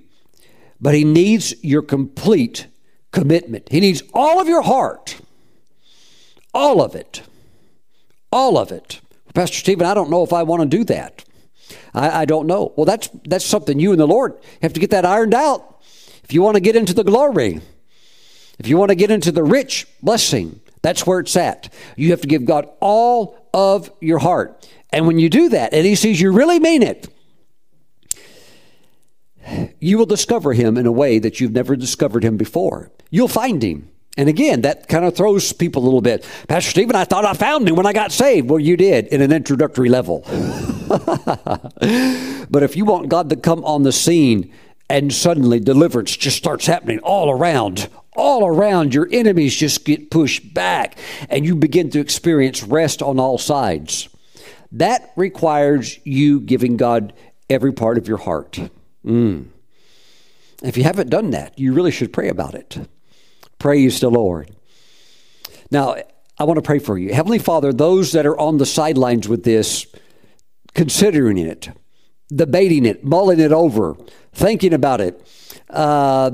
but He needs your complete commitment. He needs all of your heart, all of it, all of it. Pastor Stephen, I don't know if I want to do that. I, I don't know. Well, that's that's something you and the Lord have to get that ironed out. If you want to get into the glory, if you want to get into the rich blessing, that's where it's at. You have to give God all of your heart. And when you do that, and He sees you really mean it, you will discover him in a way that you've never discovered him before. You'll find him. And again, that kind of throws people a little bit. Pastor Stephen, I thought I found him when I got saved. Well, you did in an introductory level. <laughs> but if you want God to come on the scene and suddenly deliverance just starts happening all around, all around, your enemies just get pushed back and you begin to experience rest on all sides. That requires you giving God every part of your heart. Mm. If you haven't done that, you really should pray about it. Praise the Lord. Now, I want to pray for you. Heavenly Father, those that are on the sidelines with this, considering it, debating it, mulling it over, thinking about it, uh,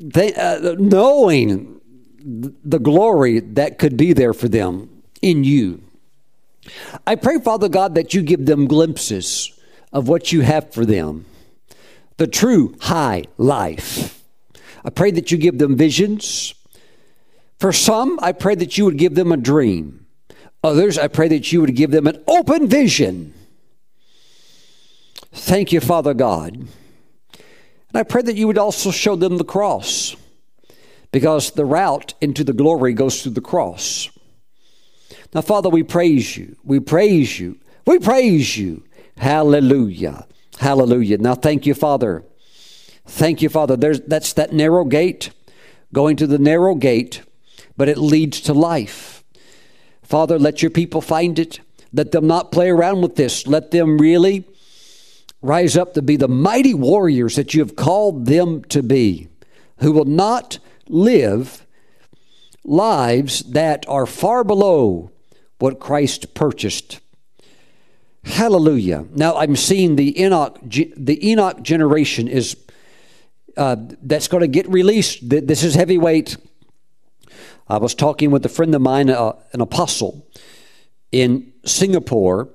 uh, knowing the glory that could be there for them in you. I pray, Father God, that you give them glimpses of what you have for them, the true high life. I pray that you give them visions. For some, I pray that you would give them a dream. Others, I pray that you would give them an open vision. Thank you, Father God. And I pray that you would also show them the cross because the route into the glory goes through the cross. Now, Father, we praise you. We praise you. We praise you Hallelujah. Hallelujah. Now, thank you, Father. Thank you, Father. There's, that's that narrow gate, going to the narrow gate, but it leads to life. Father, let your people find it. Let them not play around with this. Let them really rise up to be the mighty warriors that you have called them to be, who will not live lives that are far below what Christ purchased Hallelujah. Now I'm seeing the Enoch, the Enoch generation is uh, that's going to get released. This is heavyweight. I was talking with a friend of mine, uh, an apostle in Singapore,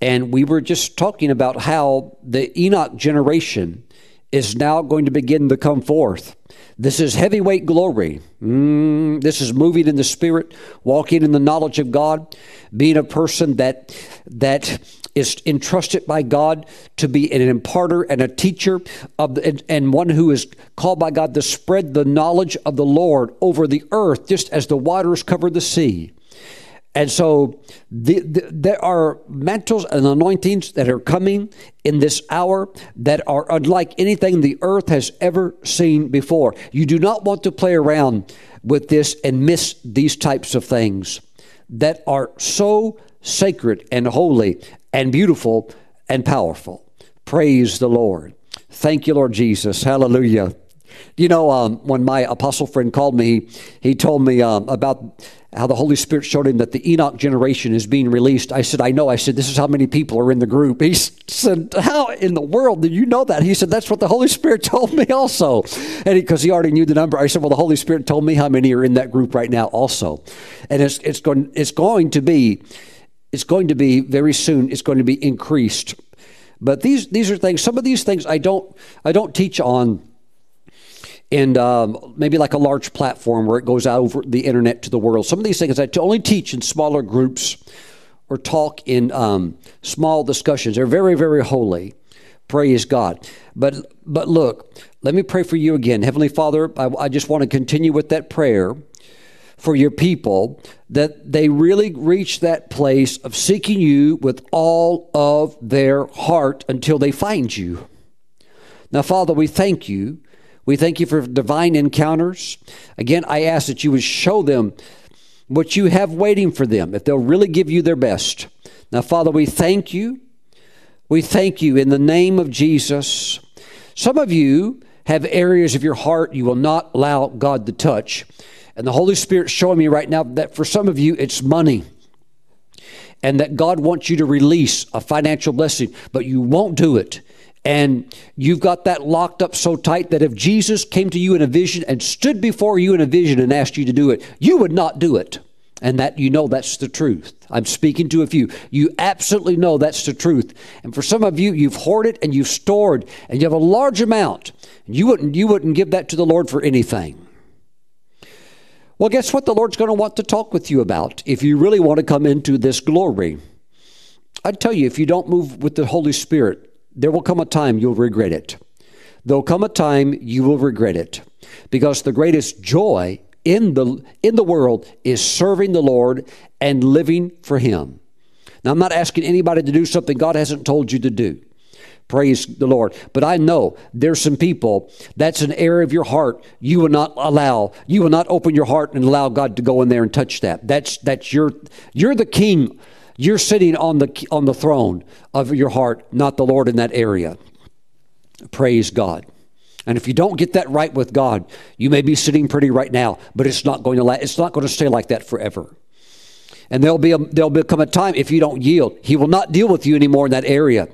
and we were just talking about how the Enoch generation is now going to begin to come forth. This is heavyweight glory. Mm, this is moving in the Spirit, walking in the knowledge of God, being a person that that is entrusted by God to be an imparter and a teacher of and, and one who is called by God to spread the knowledge of the Lord over the earth, just as the waters cover the sea. And so the, the, there are mantles and anointings that are coming in this hour that are unlike anything the earth has ever seen before. You do not want to play around with this and miss these types of things that are so sacred and holy and beautiful and powerful. Praise the Lord. Thank you, Lord Jesus. Hallelujah. You know, um, when my apostle friend called me, he told me um, about how the Holy Spirit showed him that the Enoch generation is being released. I said, I know. I said, this is how many people are in the group. He <laughs> said, How in the world did you know that? He said, That's what the Holy Spirit <laughs> told me also. And because he, he, already knew the number, I said, Well, the Holy Spirit told me how many are in that group right now also. And it's, it's, going, it's going to be. It's going to be very soon. It's going to be increased, but these these are things. Some of these things I don't I don't teach on and um, maybe like a large platform where it goes out over the internet to the world. Some of these things I only teach in smaller groups or talk in um, small discussions. They're very, very holy. Praise God. But but look, let me pray for you again, Heavenly Father. I, I just want to continue with that prayer for your people that they really reach that place of seeking you with all of their heart until they find you. Now, Father, we thank you we thank you for divine encounters. Again, I ask that you would show them what you have waiting for them, if they'll really give you their best. Now, Father, we thank you. We thank you in the name of Jesus. Some of you have areas of your heart you will not allow God to touch. And the Holy Spirit showing me right now that for some of you, it's money. And that God wants you to release a financial blessing, but you won't do it and you've got that locked up so tight that if Jesus came to you in a vision and stood before you in a vision and asked you to do it, you would not do it. And that you know that's the truth. I'm speaking to a few. You absolutely know that's the truth. And for some of you, you've hoarded and you've stored and you have a large amount. You wouldn't, you wouldn't give that to the Lord for anything. Well, guess what the Lord's going to want to talk with you about if you really want to come into this glory? I'd tell you, if you don't move with the Holy Spirit, there will come a time you'll regret it. There'll come a time you will regret it because the greatest joy in the in the world is serving the Lord and living for him. Now I'm not asking anybody to do something God hasn't told you to do. Praise the Lord. But I know there's some people, that's an area of your heart you will not allow. You will not open your heart and allow God to go in there and touch that. That's that's your you're the king you're sitting on the, on the throne of your heart, not the Lord in that area. Praise God. And if you don't get that right with God, you may be sitting pretty right now, but it's not going to last, it's not going to stay like that forever. And there'll be a, there'll become a time if you don't yield, He will not deal with you anymore in that area,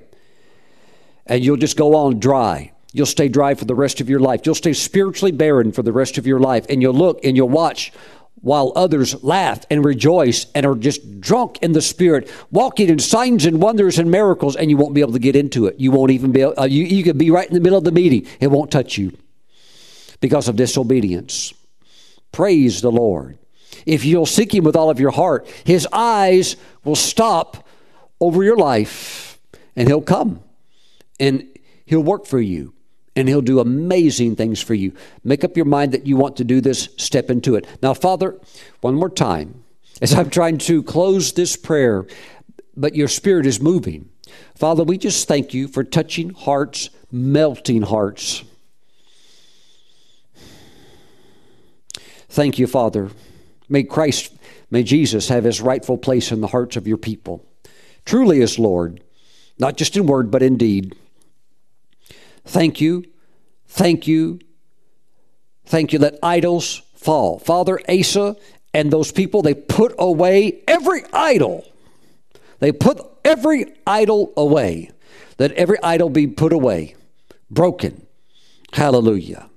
and you'll just go on dry. You'll stay dry for the rest of your life. You'll stay spiritually barren for the rest of your life, and you'll look and you'll watch while others laugh and rejoice and are just drunk in the spirit, walking in signs and wonders and miracles, and you won't be able to get into it. You won't even be able, uh, you, you could be right in the middle of the meeting. It won't touch you because of disobedience. Praise the Lord. If you'll seek Him with all of your heart, His eyes will stop over your life and He'll come and He'll work for you and He'll do amazing things for you. Make up your mind that you want to do this, step into it. Now, Father, one more time, as I'm trying to close this prayer, but your spirit is moving. Father, we just thank you for touching hearts, melting hearts. Thank you, Father. May Christ, may Jesus have his rightful place in the hearts of your people. Truly as Lord, not just in word, but in deed. Thank you. Thank you. Thank you that idols fall. Father, Asa and those people, they put away every idol. They put every idol away. Let every idol be put away, broken. Hallelujah.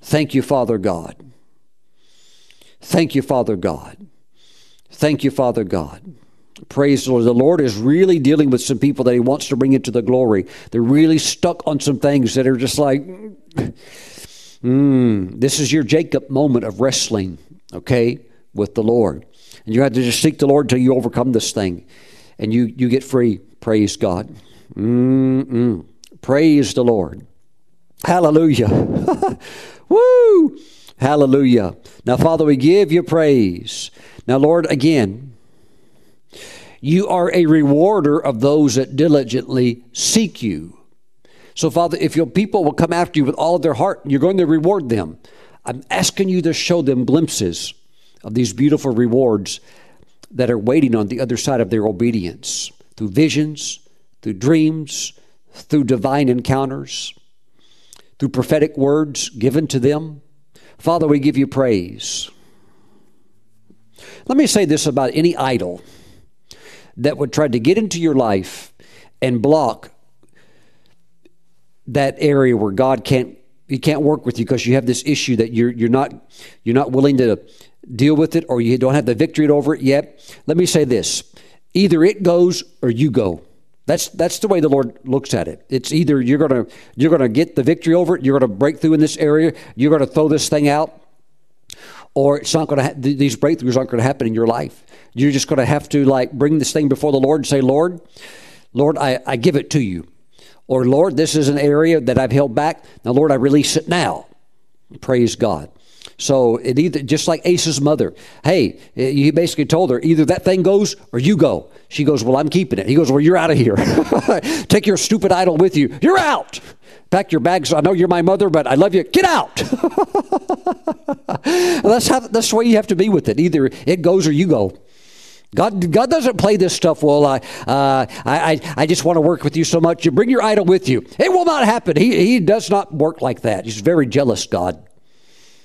Thank you, Father God. Thank you, Father God. Thank you, Father God. Praise the Lord. The Lord is really dealing with some people that He wants to bring into the glory. They're really stuck on some things that are just like, mm, this is your Jacob moment of wrestling, okay, with the Lord. And you have to just seek the Lord until you overcome this thing and you, you get free. Praise God. Mm-mm. Praise the Lord. Hallelujah. <laughs> Woo! Hallelujah. Now, Father, we give you praise. Now, Lord, again, you are a rewarder of those that diligently seek you. So, Father, if your people will come after you with all of their heart, you're going to reward them. I'm asking you to show them glimpses of these beautiful rewards that are waiting on the other side of their obedience through visions, through dreams, through divine encounters, through prophetic words given to them. Father, we give you praise. Let me say this about any idol that would try to get into your life and block that area where God can't he can't work with you because you have this issue that you're you're not you're not willing to deal with it or you don't have the victory over it yet. Let me say this. Either it goes or you go. That's that's the way the Lord looks at it. It's either you're gonna you're gonna get the victory over it, you're gonna break through in this area, you're gonna throw this thing out, or it's not gonna ha- these breakthroughs aren't gonna happen in your life. You're just gonna have to like bring this thing before the Lord and say, Lord, Lord, I, I give it to you. Or Lord, this is an area that I've held back. Now, Lord, I release it now. Praise God. So it either just like Asa's mother. Hey, eh, he basically told her either that thing goes or you go. She goes, well, I'm keeping it. He goes, well, you're out of here. <laughs> Take your stupid idol with you. You're out. Pack your bags. I know you're my mother, but I love you. Get out. <laughs> that's how. That's the way you have to be with it. Either it goes or you go. God, God doesn't play this stuff. Well, I, uh, I, I just want to work with you so much. You bring your idol with you. It will not happen. He, he does not work like that. He's very jealous, God.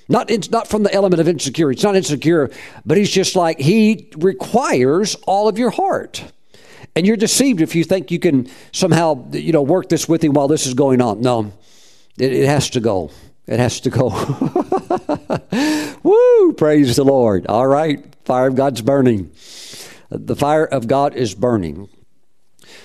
Not, not from the element of insecurity. It's not insecure, but he's just like, he requires all of your heart. And you're deceived if you think you can somehow, you know, work this with him while this is going on. No, it, it has to go. It has to go. <laughs> Woo! Praise the Lord. All right. Fire of God's burning. The fire of God is burning.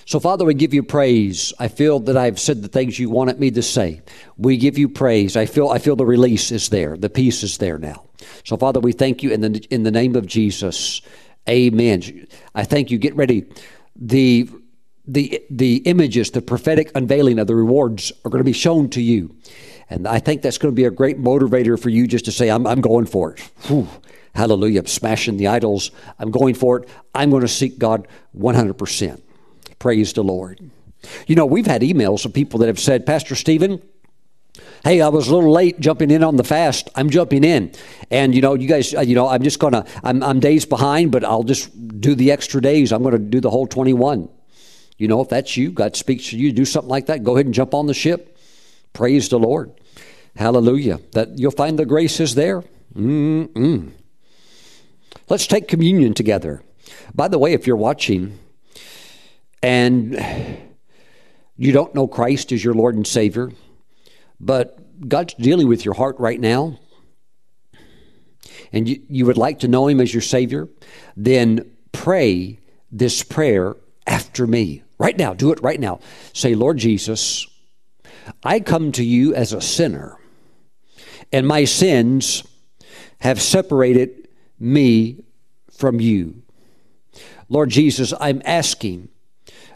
So, Father, we give you praise. I feel that I've said the things you wanted me to say. We give you praise. I feel, I feel the release is there, the peace is there now. So, Father, we thank you in the, in the name of Jesus. Amen. I thank you. Get ready. The, the, the images, the prophetic unveiling of the rewards are going to be shown to you. And I think that's going to be a great motivator for you just to say, I'm, I'm going for it. Whew. Hallelujah. I'm smashing the idols. I'm going for it. I'm going to seek God 100%. Praise the Lord. You know, we've had emails of people that have said, Pastor Stephen, hey, I was a little late jumping in on the fast. I'm jumping in. And, you know, you guys, uh, you know, I'm just going to, I'm, I'm days behind, but I'll just do the extra days. I'm going to do the whole 21. You know, if that's you, God speaks to you, do something like that, go ahead and jump on the ship. Praise the Lord. Hallelujah. That you'll find the grace is there. Mm-mm. Let's take communion together. By the way, if you're watching, and you don't know Christ as your Lord and Savior, but God's dealing with your heart right now, and you, you would like to know Him as your Savior, then pray this prayer after me. Right now, do it right now. Say, Lord Jesus, I come to you as a sinner, and my sins have separated me from you. Lord Jesus, I'm asking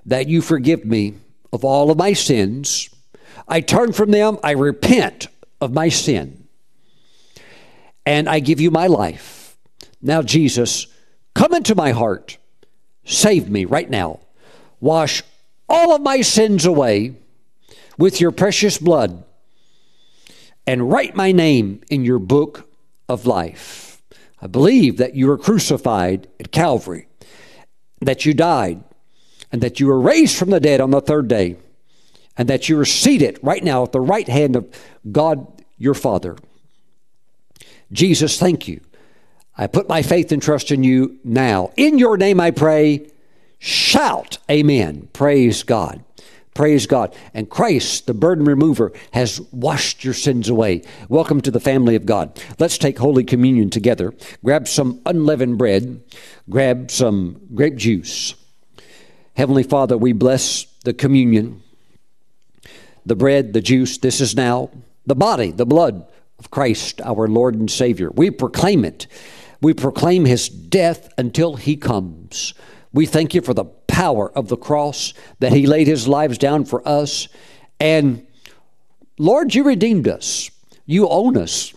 that you forgive me of all of my sins. I turn from them, I repent of my sin, and I give you my life. Now, Jesus, come into my heart. Save me right now. Wash all of my sins away with your precious blood and write my name in your book of life. I believe that you were crucified at Calvary, that you died, and that you were raised from the dead on the third day, and that you are seated right now at the right hand of God your Father. Jesus, thank you. I put my faith and trust in you now. In your name I pray. Shout, Amen. Praise God. Praise God. And Christ, the burden remover, has washed your sins away. Welcome to the family of God. Let's take Holy Communion together. Grab some unleavened bread, grab some grape juice. Heavenly Father, we bless the communion, the bread, the juice. This is now the body, the blood of Christ, our Lord and Savior. We proclaim it. We proclaim his death until he comes. We thank you for the power of the cross that he laid his lives down for us. And Lord, you redeemed us. You own us.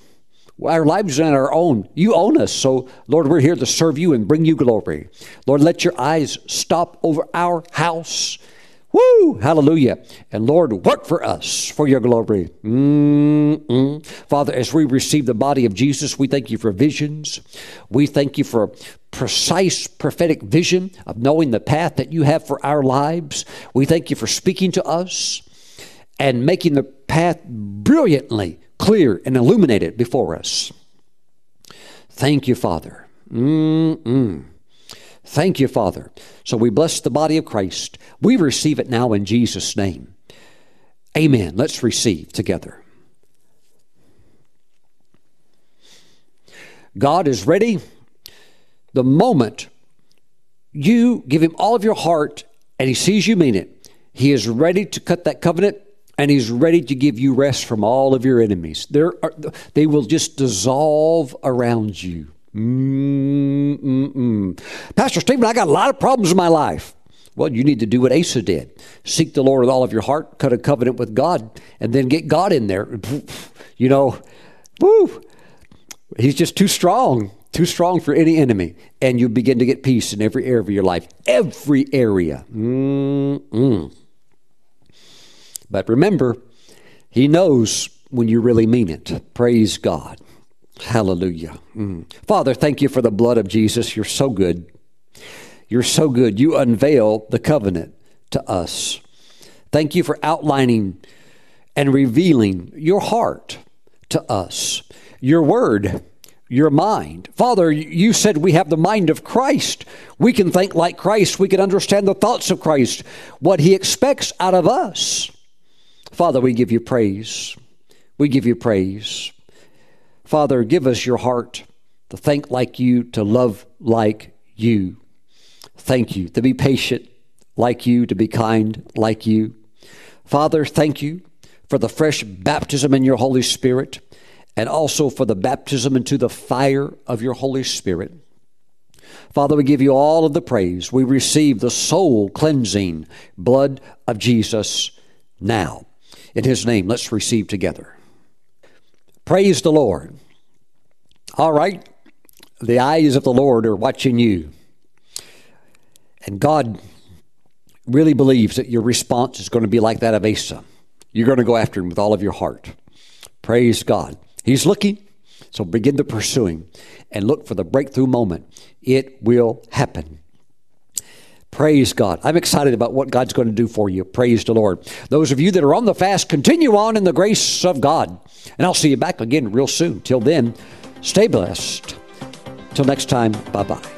Our lives are our own. You own us. So, Lord, we're here to serve you and bring you glory. Lord, let your eyes stop over our house. Woo! Hallelujah. And Lord, work for us for your glory. Mm-mm. Father, as we receive the body of Jesus, we thank you for visions. We thank you for precise prophetic vision of knowing the path that you have for our lives. We thank you for speaking to us and making the path brilliantly clear and illuminated before us. Thank you, Father. Mm-mm. Thank you, Father. So we bless the body of Christ. We receive it now in Jesus' name. Amen. Let's receive together. God is ready the moment you give Him all of your heart and He sees you mean it. He is ready to cut that covenant and he's ready to give you rest from all of your enemies. Are, they will just dissolve around you. Mm-mm-mm. Pastor Stephen, I got a lot of problems in my life. Well, you need to do what Asa did seek the Lord with all of your heart, cut a covenant with God, and then get God in there. You know, woo, he's just too strong, too strong for any enemy. And you begin to get peace in every area of your life, every area. Mm-mm. But remember, he knows when you really mean it. Praise God. Hallelujah. Mm. Father, thank you for the blood of Jesus. You're so good. You're so good. You unveil the covenant to us. Thank you for outlining and revealing your heart to us, your word, your mind. Father, you said we have the mind of Christ. We can think like Christ. We can understand the thoughts of Christ, what he expects out of us. Father, we give you praise. We give you praise. Father, give us your heart to think like you, to love like you. Thank you. To be patient like you, to be kind like you. Father, thank you for the fresh baptism in your Holy Spirit and also for the baptism into the fire of your Holy Spirit. Father, we give you all of the praise. We receive the soul cleansing blood of Jesus now. In his name, let's receive together. Praise the Lord. All right. The eyes of the Lord are watching you. And God really believes that your response is going to be like that of Asa. You're going to go after him with all of your heart. Praise God. He's looking, so begin to pursuing and look for the breakthrough moment. It will happen. Praise God. I'm excited about what God's going to do for you. Praise the Lord. Those of you that are on the fast, continue on in the grace of God. And I'll see you back again real soon. Till then, stay blessed. Till next time, bye bye.